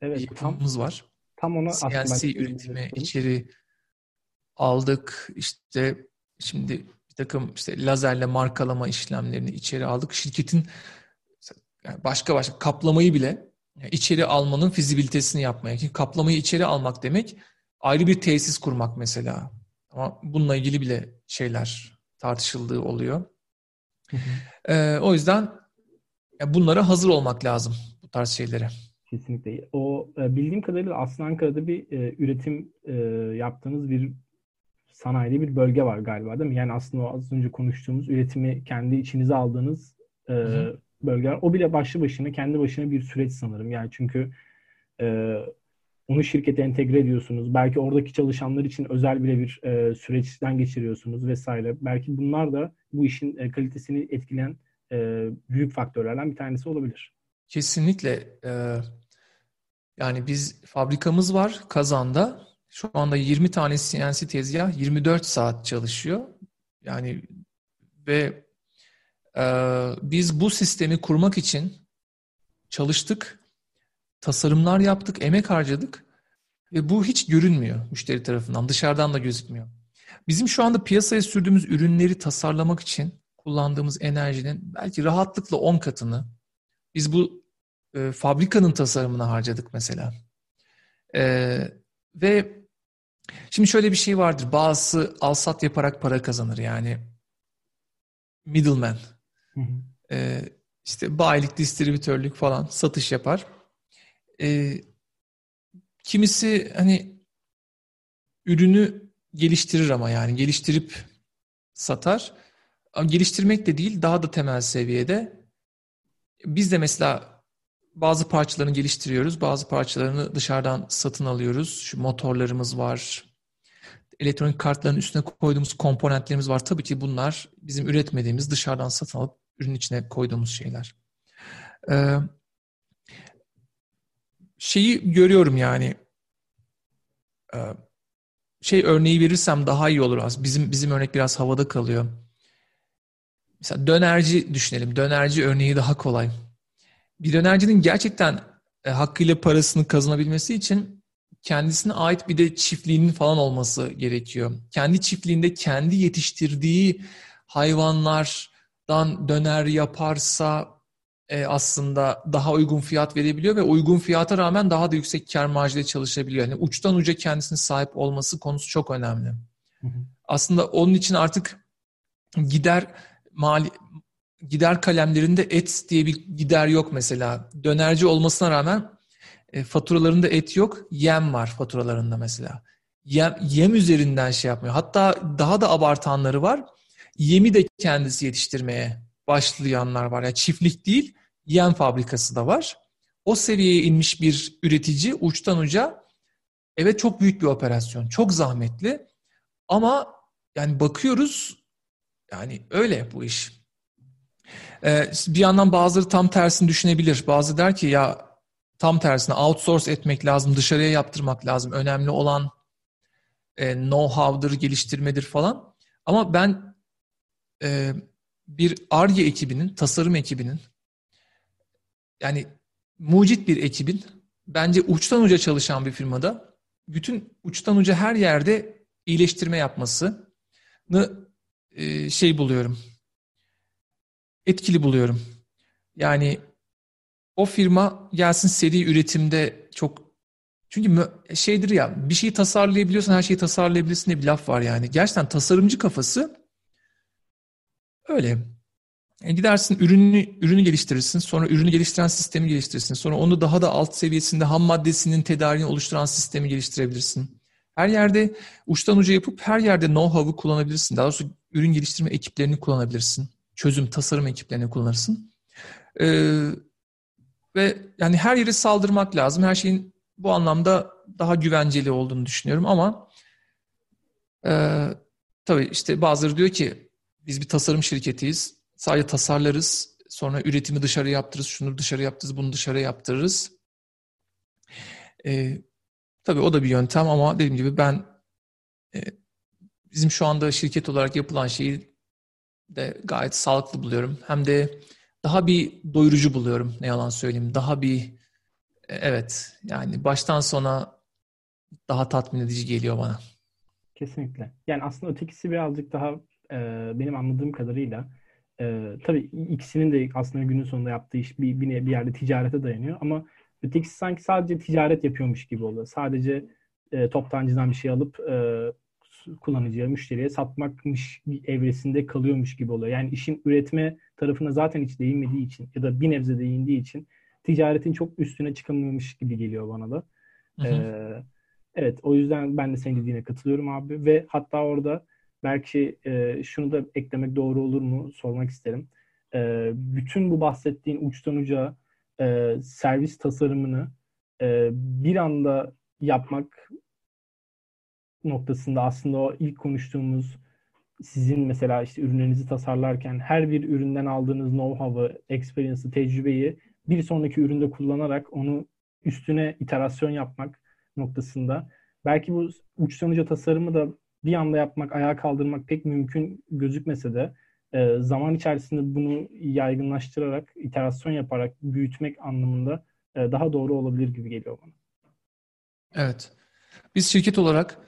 evet, yapımız tam, var. Tam onu CNC üretimi içeri aldık. İşte şimdi bir takım işte lazerle markalama işlemlerini içeri aldık. Şirketin başka başka kaplamayı bile içeri almanın fizibilitesini yapmaya. Çünkü kaplamayı içeri almak demek ayrı bir tesis kurmak mesela. Ama bununla ilgili bile şeyler tartışıldığı oluyor. Ee, o yüzden bunlara hazır olmak lazım bu tarz şeylere. Kesinlikle. O e, bildiğim kadarıyla Aslı Ankara'da bir e, üretim e, yaptığınız bir sanayide bir bölge var galiba değil mi? Yani aslında o az önce konuştuğumuz üretimi kendi içinize aldığınız e, bölgeler. O bile başlı başına kendi başına bir süreç sanırım. Yani çünkü e, onu şirkete entegre ediyorsunuz. Belki oradaki çalışanlar için özel bile bir e, süreçten geçiriyorsunuz vesaire. Belki bunlar da bu işin e, kalitesini etkileyen e, büyük faktörlerden bir tanesi olabilir. Kesinlikle. E, yani biz fabrikamız var Kazan'da. Şu anda 20 tane CNC tezgah 24 saat çalışıyor. Yani ve e, biz bu sistemi kurmak için çalıştık, tasarımlar yaptık, emek harcadık ve bu hiç görünmüyor müşteri tarafından, dışarıdan da gözükmüyor. Bizim şu anda piyasaya sürdüğümüz ürünleri tasarlamak için kullandığımız enerjinin belki rahatlıkla 10 katını biz bu e, fabrikanın tasarımına harcadık mesela. E, ve şimdi şöyle bir şey vardır. Bazısı alsat yaparak para kazanır. Yani middleman. Hı hı. E, işte bayilik, distribütörlük falan satış yapar. E, kimisi hani ürünü geliştirir ama yani geliştirip satar. Geliştirmek de değil, daha da temel seviyede. Biz de mesela bazı parçalarını geliştiriyoruz, bazı parçalarını dışarıdan satın alıyoruz. Şu motorlarımız var, elektronik kartların üstüne koyduğumuz komponentlerimiz var. Tabii ki bunlar bizim üretmediğimiz, dışarıdan satın alıp ürün içine koyduğumuz şeyler. Ee, şeyi görüyorum yani e, şey örneği verirsem daha iyi olur az. Bizim bizim örnek biraz havada kalıyor. Mesela dönerci düşünelim. Dönerci örneği daha kolay. Bir dönercinin gerçekten e, hakkıyla parasını kazanabilmesi için kendisine ait bir de çiftliğinin falan olması gerekiyor. Kendi çiftliğinde kendi yetiştirdiği hayvanlardan döner yaparsa e, aslında daha uygun fiyat verebiliyor ve uygun fiyata rağmen daha da yüksek kar marjıyla çalışabiliyor. Yani uçtan uca kendisine sahip olması konusu çok önemli. Hı hı. Aslında onun için artık gider mali gider kalemlerinde et diye bir gider yok mesela. Dönerci olmasına rağmen e, faturalarında et yok, yem var faturalarında mesela. Yem, yem üzerinden şey yapmıyor. Hatta daha da abartanları var. Yemi de kendisi yetiştirmeye başlayanlar var. Yani çiftlik değil, yem fabrikası da var. O seviyeye inmiş bir üretici uçtan uca evet çok büyük bir operasyon. Çok zahmetli. Ama yani bakıyoruz yani öyle bu iş. Ee, bir yandan bazıları tam tersini düşünebilir. Bazı der ki ya tam tersine outsource etmek lazım, dışarıya yaptırmak lazım. Önemli olan e, know-how'dır, geliştirmedir falan. Ama ben e, bir ARGE ekibinin, tasarım ekibinin yani mucit bir ekibin bence uçtan uca çalışan bir firmada bütün uçtan uca her yerde iyileştirme yapmasını e, şey buluyorum. Etkili buluyorum. Yani o firma gelsin seri üretimde çok çünkü şeydir ya bir şeyi tasarlayabiliyorsan her şeyi tasarlayabilirsin diye bir laf var yani. Gerçekten tasarımcı kafası öyle. E gidersin ürünü ürünü geliştirirsin. Sonra ürünü geliştiren sistemi geliştirirsin. Sonra onu daha da alt seviyesinde ham maddesinin tedariğini oluşturan sistemi geliştirebilirsin. Her yerde uçtan uca yapıp her yerde know-how'ı kullanabilirsin. Daha doğrusu ürün geliştirme ekiplerini kullanabilirsin. Çözüm, tasarım ekiplerini kullanırsın. Ee, ve yani her yere saldırmak lazım. Her şeyin bu anlamda daha güvenceli olduğunu düşünüyorum ama e, tabii işte bazıları diyor ki biz bir tasarım şirketiyiz. Sadece tasarlarız. Sonra üretimi dışarı yaptırırız. Şunu dışarı yaptırırız. Bunu dışarı yaptırırız. E, tabii o da bir yöntem ama dediğim gibi ben e, bizim şu anda şirket olarak yapılan şeyi de gayet sağlıklı buluyorum. Hem de daha bir doyurucu buluyorum ne yalan söyleyeyim. Daha bir e, evet yani baştan sona daha tatmin edici geliyor bana. Kesinlikle. Yani aslında ötekisi birazcık daha e, benim anladığım kadarıyla e, tabii ikisinin de aslında günün sonunda yaptığı iş bir, bir, bir yerde ticarete dayanıyor ama ötekisi sanki sadece ticaret yapıyormuş gibi oluyor. Sadece e, toptancıdan bir şey alıp e, kullanıcıya, müşteriye satmakmış evresinde kalıyormuş gibi oluyor. Yani işin üretme tarafına zaten hiç değinmediği için ya da bir nebze değindiği için ticaretin çok üstüne çıkamıyormuş gibi geliyor bana da. Hı hı. Ee, evet o yüzden ben de senin dediğine katılıyorum abi ve hatta orada belki e, şunu da eklemek doğru olur mu sormak isterim. E, bütün bu bahsettiğin uçtan uca e, servis tasarımını e, bir anda yapmak noktasında aslında o ilk konuştuğumuz sizin mesela işte ürünlerinizi tasarlarken her bir üründen aldığınız know-how'ı, experience'ı, tecrübeyi bir sonraki üründe kullanarak onu üstüne iterasyon yapmak noktasında. Belki bu uçtan uca tasarımı da bir anda yapmak, ayağa kaldırmak pek mümkün gözükmese de e, zaman içerisinde bunu yaygınlaştırarak, iterasyon yaparak büyütmek anlamında e, daha doğru olabilir gibi geliyor bana. Evet. Biz şirket olarak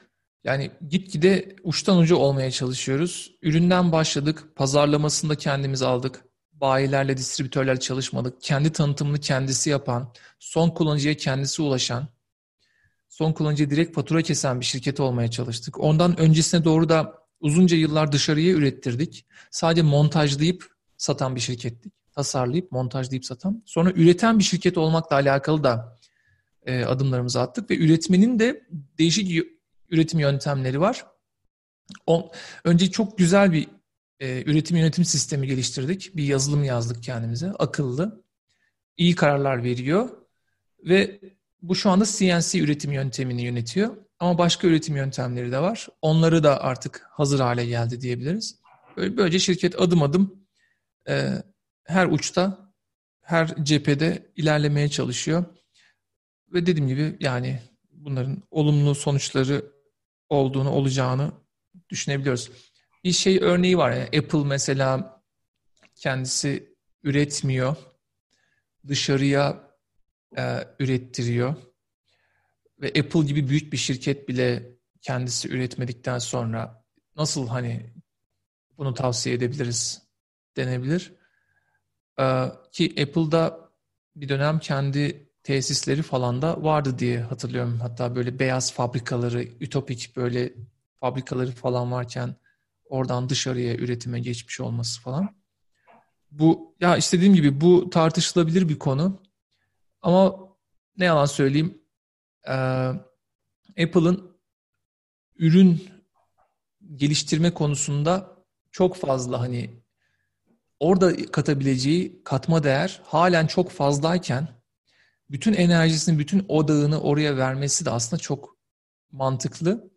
yani gitgide uçtan uca olmaya çalışıyoruz. Üründen başladık, pazarlamasında kendimiz aldık. Bayilerle, distribütörlerle çalışmadık. Kendi tanıtımını kendisi yapan, son kullanıcıya kendisi ulaşan, son kullanıcıya direkt fatura kesen bir şirket olmaya çalıştık. Ondan öncesine doğru da uzunca yıllar dışarıya ürettirdik. Sadece montajlayıp satan bir şirkettik. Tasarlayıp montajlayıp satan. Sonra üreten bir şirket olmakla alakalı da e, adımlarımızı attık ve üretmenin de değişik üretim yöntemleri var. O, önce çok güzel bir e, üretim yönetim sistemi geliştirdik. Bir yazılım yazdık kendimize. Akıllı. iyi kararlar veriyor. Ve bu şu anda CNC üretim yöntemini yönetiyor. Ama başka üretim yöntemleri de var. Onları da artık hazır hale geldi diyebiliriz. Böyle, böylece şirket adım adım e, her uçta, her cephede ilerlemeye çalışıyor. Ve dediğim gibi yani bunların olumlu sonuçları olduğunu, olacağını düşünebiliyoruz. Bir şey örneği var. Yani Apple mesela kendisi üretmiyor. Dışarıya e, ürettiriyor. Ve Apple gibi büyük bir şirket bile kendisi üretmedikten sonra nasıl hani bunu tavsiye edebiliriz denebilir. Ee, ki Apple'da bir dönem kendi tesisleri falan da vardı diye hatırlıyorum. Hatta böyle beyaz fabrikaları, ütopik böyle fabrikaları falan varken oradan dışarıya üretime geçmiş olması falan. Bu ya istediğim gibi bu tartışılabilir bir konu. Ama ne yalan söyleyeyim e, Apple'ın ürün geliştirme konusunda çok fazla hani orada katabileceği katma değer halen çok fazlayken bütün enerjisini, bütün odağını oraya vermesi de aslında çok mantıklı.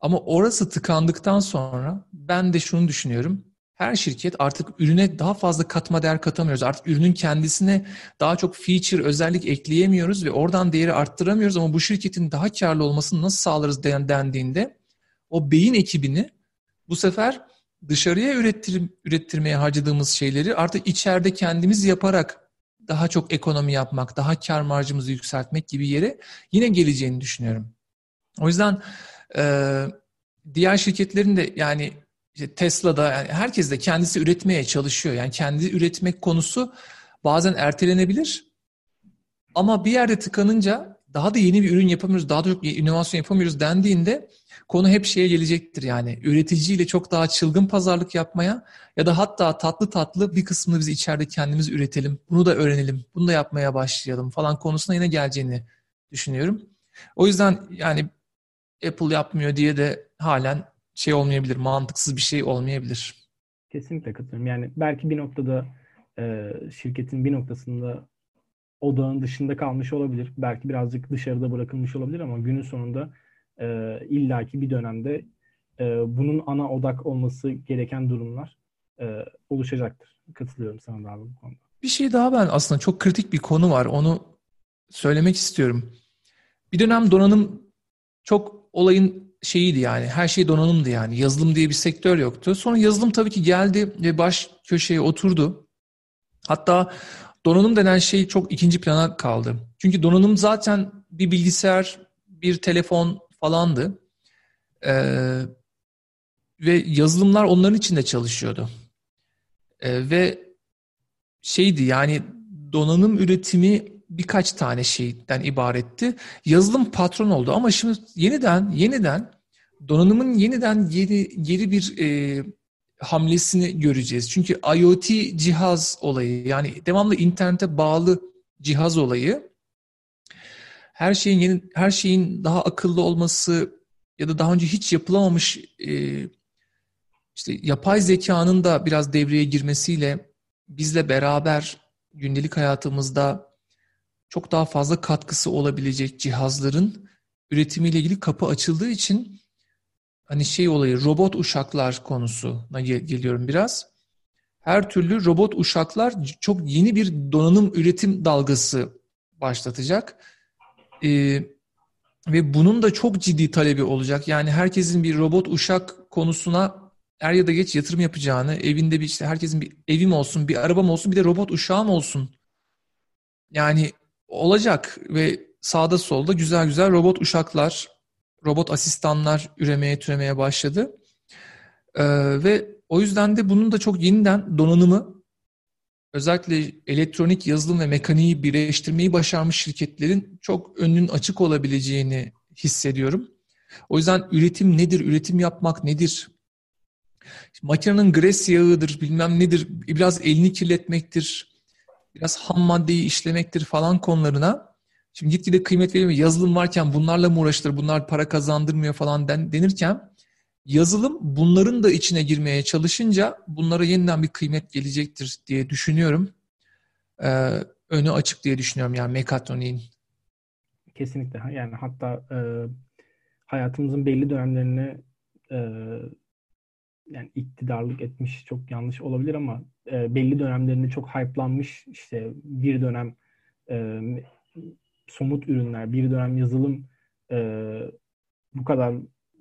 Ama orası tıkandıktan sonra ben de şunu düşünüyorum. Her şirket artık ürüne daha fazla katma değer katamıyoruz. Artık ürünün kendisine daha çok feature, özellik ekleyemiyoruz ve oradan değeri arttıramıyoruz. Ama bu şirketin daha karlı olmasını nasıl sağlarız dendiğinde o beyin ekibini bu sefer dışarıya ürettir, ürettirmeye harcadığımız şeyleri artık içeride kendimiz yaparak daha çok ekonomi yapmak, daha kar marjımızı yükseltmek gibi yere yine geleceğini düşünüyorum. O yüzden e, diğer şirketlerin de yani işte Tesla'da yani herkes de kendisi üretmeye çalışıyor. Yani kendi üretmek konusu bazen ertelenebilir. Ama bir yerde tıkanınca daha da yeni bir ürün yapamıyoruz, daha da çok inovasyon yapamıyoruz dendiğinde konu hep şeye gelecektir yani. Üreticiyle çok daha çılgın pazarlık yapmaya ya da hatta tatlı tatlı bir kısmını biz içeride kendimiz üretelim. Bunu da öğrenelim, bunu da yapmaya başlayalım falan konusuna yine geleceğini düşünüyorum. O yüzden yani Apple yapmıyor diye de halen şey olmayabilir, mantıksız bir şey olmayabilir. Kesinlikle katılıyorum. Yani belki bir noktada e, şirketin bir noktasında odağın dışında kalmış olabilir. Belki birazcık dışarıda bırakılmış olabilir ama günün sonunda e, illaki bir dönemde e, bunun ana odak olması gereken durumlar e, oluşacaktır. Katılıyorum sana da abi bu konuda. Bir şey daha ben aslında çok kritik bir konu var. Onu söylemek istiyorum. Bir dönem donanım çok olayın şeyiydi yani. Her şey donanımdı yani. Yazılım diye bir sektör yoktu. Sonra yazılım tabii ki geldi ve baş köşeye oturdu. Hatta donanım denen şey çok ikinci plana kaldı. Çünkü donanım zaten bir bilgisayar, bir telefon falandı. Ee, ve yazılımlar onların içinde çalışıyordu. Ee, ve şeydi yani donanım üretimi birkaç tane şeyden ibaretti. Yazılım patron oldu ama şimdi yeniden yeniden donanımın yeniden geri geri bir e, hamlesini göreceğiz. Çünkü IoT cihaz olayı yani devamlı internete bağlı cihaz olayı her şeyin yeni her şeyin daha akıllı olması ya da daha önce hiç yapılamamış e, işte yapay zekanın da biraz devreye girmesiyle bizle beraber gündelik hayatımızda çok daha fazla katkısı olabilecek cihazların üretimiyle ilgili kapı açıldığı için hani şey olayı robot uşaklar konusuna gel- geliyorum biraz. Her türlü robot uşaklar çok yeni bir donanım üretim dalgası başlatacak. Ee, ve bunun da çok ciddi talebi olacak. Yani herkesin bir robot uşak konusuna er ya da geç yatırım yapacağını, evinde bir işte herkesin bir evim olsun, bir arabam olsun, bir de robot uşağım olsun. Yani olacak ve sağda solda güzel güzel robot uşaklar, robot asistanlar üremeye türemeye başladı. Ee, ve o yüzden de bunun da çok yeniden donanımı özellikle elektronik yazılım ve mekaniği birleştirmeyi başarmış şirketlerin çok önünün açık olabileceğini hissediyorum. O yüzden üretim nedir, üretim yapmak nedir? Makinenin gres yağıdır, bilmem nedir, biraz elini kirletmektir, biraz ham maddeyi işlemektir falan konularına. Şimdi gitgide kıymet veriyor. Yazılım varken bunlarla mı uğraşılır, bunlar para kazandırmıyor falan den, denirken yazılım bunların da içine girmeye çalışınca bunlara yeniden bir kıymet gelecektir diye düşünüyorum. Ee, önü açık diye düşünüyorum yani mekatroniğin. Kesinlikle. Yani hatta e, hayatımızın belli dönemlerini e, yani iktidarlık etmiş çok yanlış olabilir ama e, belli dönemlerinde çok hype'lanmış işte bir dönem e, somut ürünler, bir dönem yazılım e, bu kadar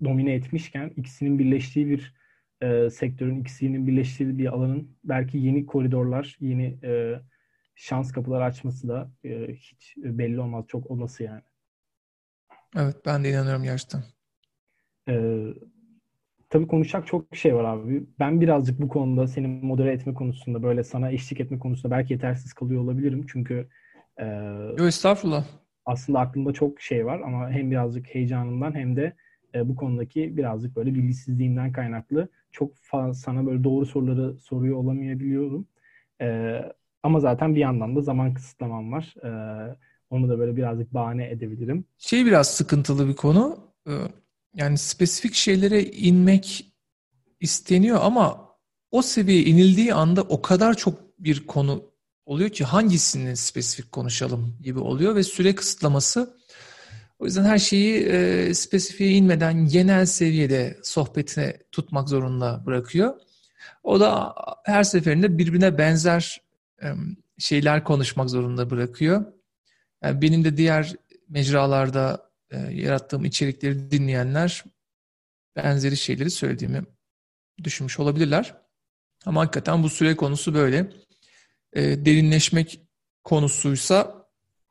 domine etmişken ikisinin birleştiği bir e, sektörün, ikisinin birleştiği bir alanın belki yeni koridorlar, yeni e, şans kapıları açması da e, hiç belli olmaz. Çok olası yani. Evet ben de inanıyorum gerçekten. Ee, tabii konuşacak çok şey var abi. Ben birazcık bu konuda seni modere etme konusunda böyle sana eşlik etme konusunda belki yetersiz kalıyor olabilirim. Çünkü e, Yo, estağfurullah. Aslında aklımda çok şey var ama hem birazcık heyecanımdan hem de e, bu konudaki birazcık böyle bilgisizliğimden kaynaklı çok sana böyle doğru soruları soruyor olamayabiliyorum. E, ama zaten bir yandan da zaman kısıtlamam var. E, onu da böyle birazcık bahane edebilirim. Şey biraz sıkıntılı bir konu. E, yani spesifik şeylere inmek isteniyor ama o seviyeye inildiği anda o kadar çok bir konu oluyor ki hangisini spesifik konuşalım gibi oluyor ve süre kısıtlaması o yüzden her şeyi e, spesifiğe inmeden genel seviyede sohbetine tutmak zorunda bırakıyor. O da her seferinde birbirine benzer e, şeyler konuşmak zorunda bırakıyor. Yani benim de diğer mecralarda e, yarattığım içerikleri dinleyenler benzeri şeyleri söylediğimi düşünmüş olabilirler. Ama hakikaten bu süre konusu böyle. E, derinleşmek konusuysa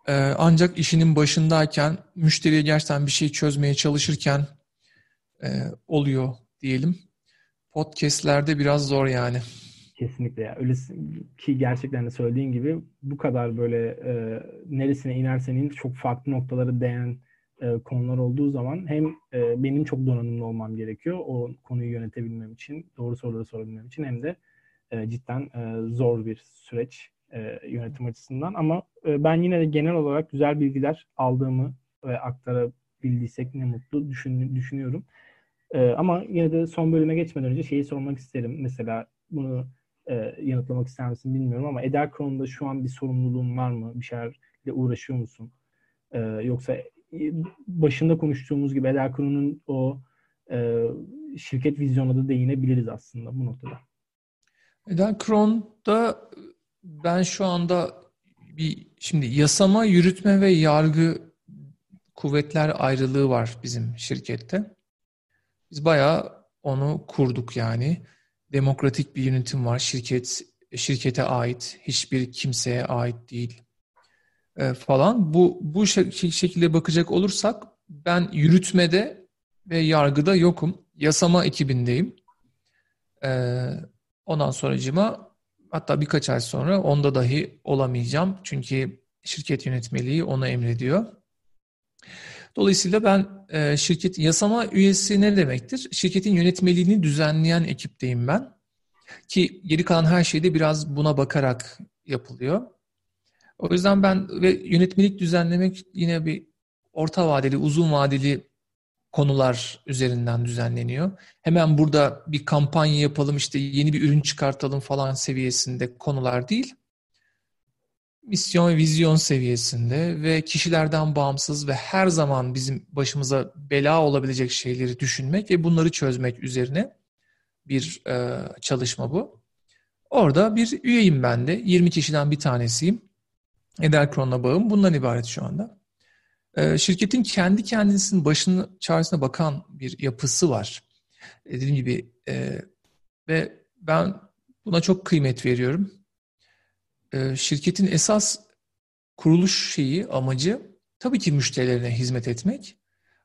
e, ancak işinin başındayken, müşteriye gerçekten bir şey çözmeye çalışırken e, oluyor diyelim. podcastlerde biraz zor yani. Kesinlikle ya. Öyle ki gerçekten de söylediğin gibi bu kadar böyle e, neresine inersen in çok farklı noktaları değen e, konular olduğu zaman hem e, benim çok donanımlı olmam gerekiyor o konuyu yönetebilmem için, doğru soruları sorabilmem için hem de e, cidden e, zor bir süreç e, yönetim açısından. Ama e, ben yine de genel olarak güzel bilgiler aldığımı ve aktarabildiysek ne mutlu düşün, düşünüyorum. E, ama yine de son bölüme geçmeden önce şeyi sormak isterim. Mesela bunu e, yanıtlamak ister misin bilmiyorum ama Eder konuda şu an bir sorumluluğun var mı? Bir şeylerle uğraşıyor musun? E, yoksa başında konuştuğumuz gibi Eder Kurum'un o e, şirket vizyonuna da değinebiliriz aslında bu noktada. Eder Kron'da ben şu anda bir şimdi yasama, yürütme ve yargı kuvvetler ayrılığı var bizim şirkette. Biz bayağı onu kurduk yani demokratik bir yönetim var. Şirket şirkete ait, hiçbir kimseye ait değil e, falan. Bu bu şekilde bakacak olursak ben yürütmede ve yargıda yokum. Yasama ekibindeyim. E, ondan sonracıma hatta birkaç ay sonra onda dahi olamayacağım. Çünkü şirket yönetmeliği ona emrediyor. Dolayısıyla ben e, şirket yasama üyesi ne demektir? Şirketin yönetmeliğini düzenleyen ekipteyim ben. Ki geri kalan her şey de biraz buna bakarak yapılıyor. O yüzden ben ve yönetmelik düzenlemek yine bir orta vadeli, uzun vadeli konular üzerinden düzenleniyor. Hemen burada bir kampanya yapalım, işte yeni bir ürün çıkartalım falan seviyesinde konular değil misyon ve vizyon seviyesinde ve kişilerden bağımsız ve her zaman bizim başımıza bela olabilecek şeyleri düşünmek ve bunları çözmek üzerine bir e, çalışma bu. Orada bir üyeyim ben de. 20 kişiden bir tanesiyim. Ederkron'la bağım bundan ibaret şu anda. E, şirketin kendi kendisinin başının çaresine bakan bir yapısı var. E, dediğim gibi e, ve ben buna çok kıymet veriyorum. Ee, şirketin esas kuruluş şeyi, amacı tabii ki müşterilerine hizmet etmek.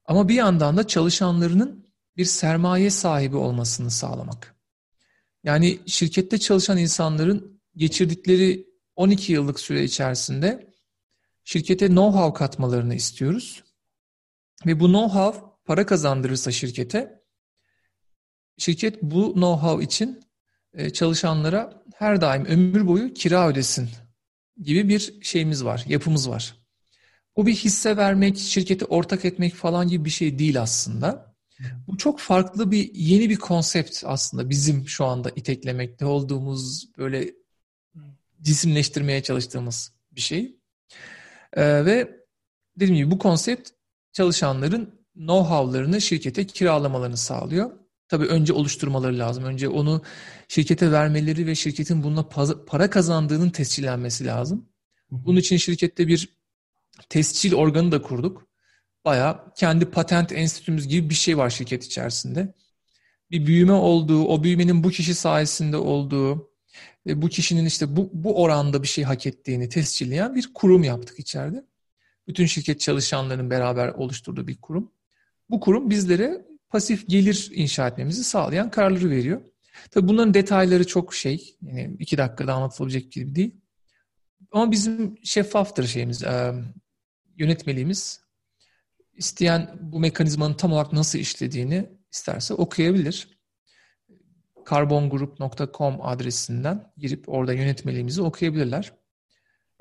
Ama bir yandan da çalışanlarının bir sermaye sahibi olmasını sağlamak. Yani şirkette çalışan insanların geçirdikleri 12 yıllık süre içerisinde şirkete know-how katmalarını istiyoruz. Ve bu know-how para kazandırırsa şirkete, şirket bu know-how için e, çalışanlara her daim ömür boyu kira ödesin gibi bir şeyimiz var, yapımız var. Bu bir hisse vermek, şirketi ortak etmek falan gibi bir şey değil aslında. Bu çok farklı bir yeni bir konsept aslında bizim şu anda iteklemekte olduğumuz böyle cisimleştirmeye çalıştığımız bir şey. Ee, ve dediğim gibi bu konsept çalışanların know-how'larını şirkete kiralamalarını sağlıyor. Tabii önce oluşturmaları lazım. Önce onu şirkete vermeleri ve şirketin bununla para kazandığının tescillenmesi lazım. Bunun için şirkette bir tescil organı da kurduk. Baya kendi patent enstitümüz gibi bir şey var şirket içerisinde. Bir büyüme olduğu, o büyümenin bu kişi sayesinde olduğu bu kişinin işte bu, bu oranda bir şey hak ettiğini tescilleyen bir kurum yaptık içeride. Bütün şirket çalışanlarının beraber oluşturduğu bir kurum. Bu kurum bizlere pasif gelir inşa etmemizi sağlayan kararları veriyor. Tabii bunların detayları çok şey, yani iki dakikada anlatılabilecek gibi değil. Ama bizim şeffaftır şeyimiz, yönetmeliğimiz. İsteyen bu mekanizmanın tam olarak nasıl işlediğini isterse okuyabilir. karbongroup.com adresinden girip orada yönetmeliğimizi okuyabilirler.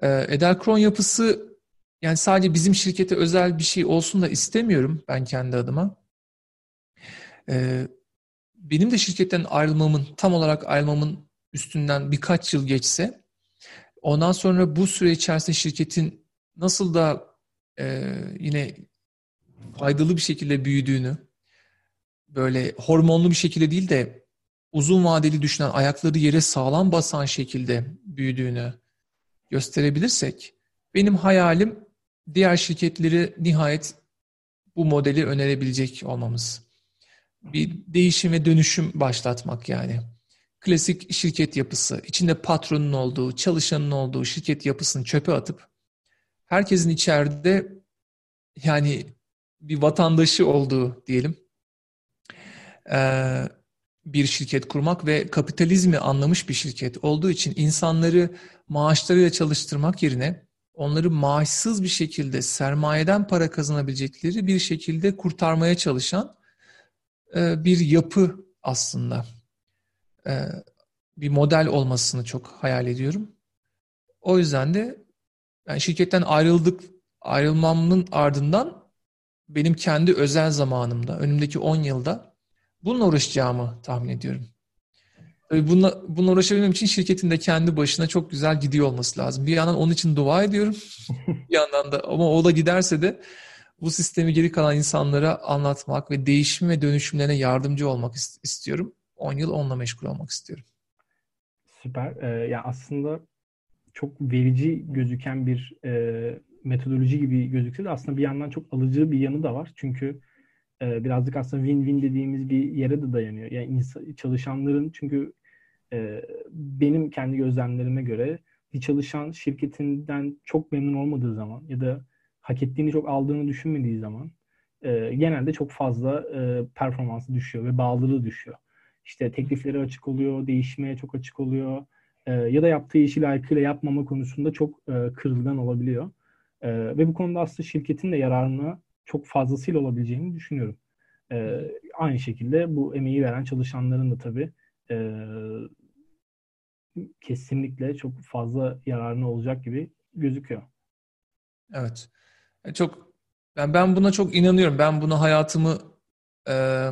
E, Edelkron yapısı yani sadece bizim şirkete özel bir şey olsun da istemiyorum ben kendi adıma. Ee, benim de şirketten ayrılmamın, tam olarak ayrılmamın üstünden birkaç yıl geçse, ondan sonra bu süre içerisinde şirketin nasıl da e, yine faydalı bir şekilde büyüdüğünü, böyle hormonlu bir şekilde değil de uzun vadeli düşünen, ayakları yere sağlam basan şekilde büyüdüğünü gösterebilirsek, benim hayalim diğer şirketleri nihayet bu modeli önerebilecek olmamız bir değişim ve dönüşüm başlatmak yani. Klasik şirket yapısı, içinde patronun olduğu, çalışanın olduğu şirket yapısını çöpe atıp herkesin içeride yani bir vatandaşı olduğu diyelim. Ee, bir şirket kurmak ve kapitalizmi anlamış bir şirket olduğu için insanları maaşlarıyla çalıştırmak yerine onları maaşsız bir şekilde sermayeden para kazanabilecekleri bir şekilde kurtarmaya çalışan e, bir yapı aslında. E, bir model olmasını çok hayal ediyorum. O yüzden de yani şirketten ayrıldık ayrılmamın ardından benim kendi özel zamanımda, önümdeki 10 yılda bununla uğraşacağımı tahmin ediyorum. Tabii bununla, bununla uğraşabilmem için şirketin de kendi başına çok güzel gidiyor olması lazım. Bir yandan onun için dua ediyorum. (laughs) bir yandan da ama o da giderse de bu sistemi geri kalan insanlara anlatmak ve değişim ve dönüşümlerine yardımcı olmak istiyorum. 10 yıl onunla meşgul olmak istiyorum. Süper. Ee, ya aslında çok verici gözüken bir e, metodoloji gibi gözükse de aslında bir yandan çok alıcı bir yanı da var. Çünkü e, birazcık aslında win-win dediğimiz bir yere de dayanıyor. Yani insan, çalışanların çünkü e, benim kendi gözlemlerime göre bir çalışan şirketinden çok memnun olmadığı zaman ya da hak ettiğini çok aldığını düşünmediği zaman e, genelde çok fazla e, performansı düşüyor ve bağlılığı düşüyor. İşte teklifleri açık oluyor, değişmeye çok açık oluyor e, ya da yaptığı işi layıkıyla yapmama konusunda çok e, kırılgan olabiliyor. E, ve bu konuda aslında şirketin de yararına çok fazlasıyla olabileceğini düşünüyorum. E, aynı şekilde bu emeği veren çalışanların da tabii e, kesinlikle çok fazla yararına olacak gibi gözüküyor. Evet. E, çok ben ben buna çok inanıyorum. Ben buna hayatımı e,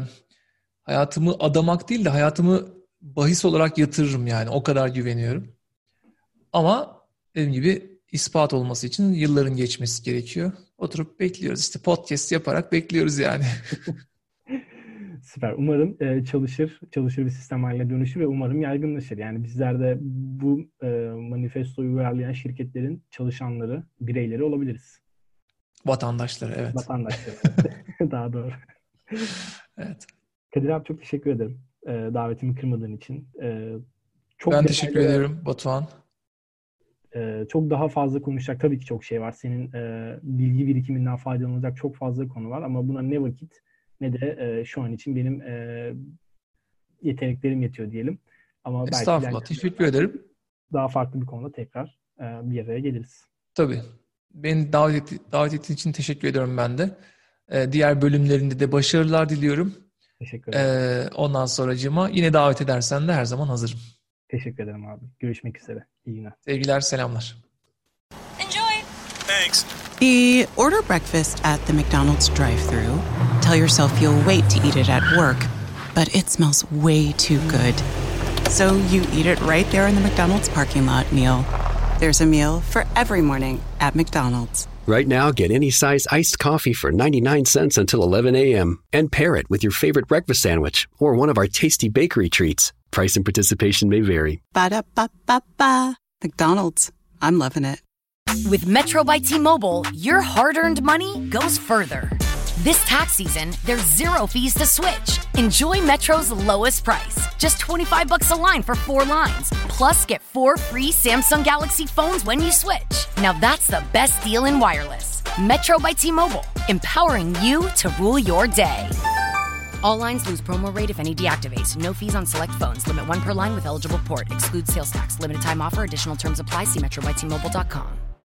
hayatımı adamak değil de hayatımı bahis olarak yatırırım yani. O kadar güveniyorum. Ama dediğim gibi ispat olması için yılların geçmesi gerekiyor. Oturup bekliyoruz. İşte podcast yaparak bekliyoruz yani. (laughs) Süper. Umarım e, çalışır, çalışır bir sistem haline dönüşür ve umarım yaygınlaşır. Yani bizler de bu e, manifestoyu uyarlayan şirketlerin çalışanları, bireyleri olabiliriz. Vatandaşları, evet. Vatandaşları. (laughs) (laughs) Daha doğru. evet. Kadir abi çok teşekkür ederim e, davetimi kırmadığın için. E, çok ben teşekkür ederim Batuhan. E, çok daha fazla konuşacak tabii ki çok şey var. Senin e, bilgi birikiminden faydalanacak çok fazla konu var ama buna ne vakit ne de e, şu an için benim e, yeteneklerim yetiyor diyelim. Ama Estağfurullah. Belki teşekkür ederim. Daha farklı bir konuda tekrar e, bir araya geliriz. Tabii. Beni davet, etti, davet ettiğin için teşekkür ediyorum ben de. E, diğer bölümlerinde de başarılar diliyorum. Teşekkür ederim. E, ondan sonra cima yine davet edersen de her zaman hazırım. Teşekkür ederim abi. Görüşmek üzere. İyi günler. Sevgiler, selamlar. Enjoy. Thanks. The order breakfast at the McDonald's drive-thru. Tell yourself you'll wait to eat it at work, but it smells way too good. So you eat it right there in the McDonald's parking lot meal. There's a meal for every morning at McDonald's. Right now, get any size iced coffee for 99 cents until 11 a.m. and pair it with your favorite breakfast sandwich or one of our tasty bakery treats. Price and participation may vary. Ba da ba ba ba. McDonald's. I'm loving it. With Metro by T Mobile, your hard earned money goes further. This tax season, there's zero fees to switch. Enjoy Metro's lowest price, just 25 bucks a line for 4 lines. Plus get 4 free Samsung Galaxy phones when you switch. Now that's the best deal in wireless. Metro by T-Mobile, empowering you to rule your day. All lines lose promo rate if any deactivates. No fees on select phones. Limit 1 per line with eligible port. Excludes sales tax. Limited time offer. Additional terms apply. See metrobytmobile.com.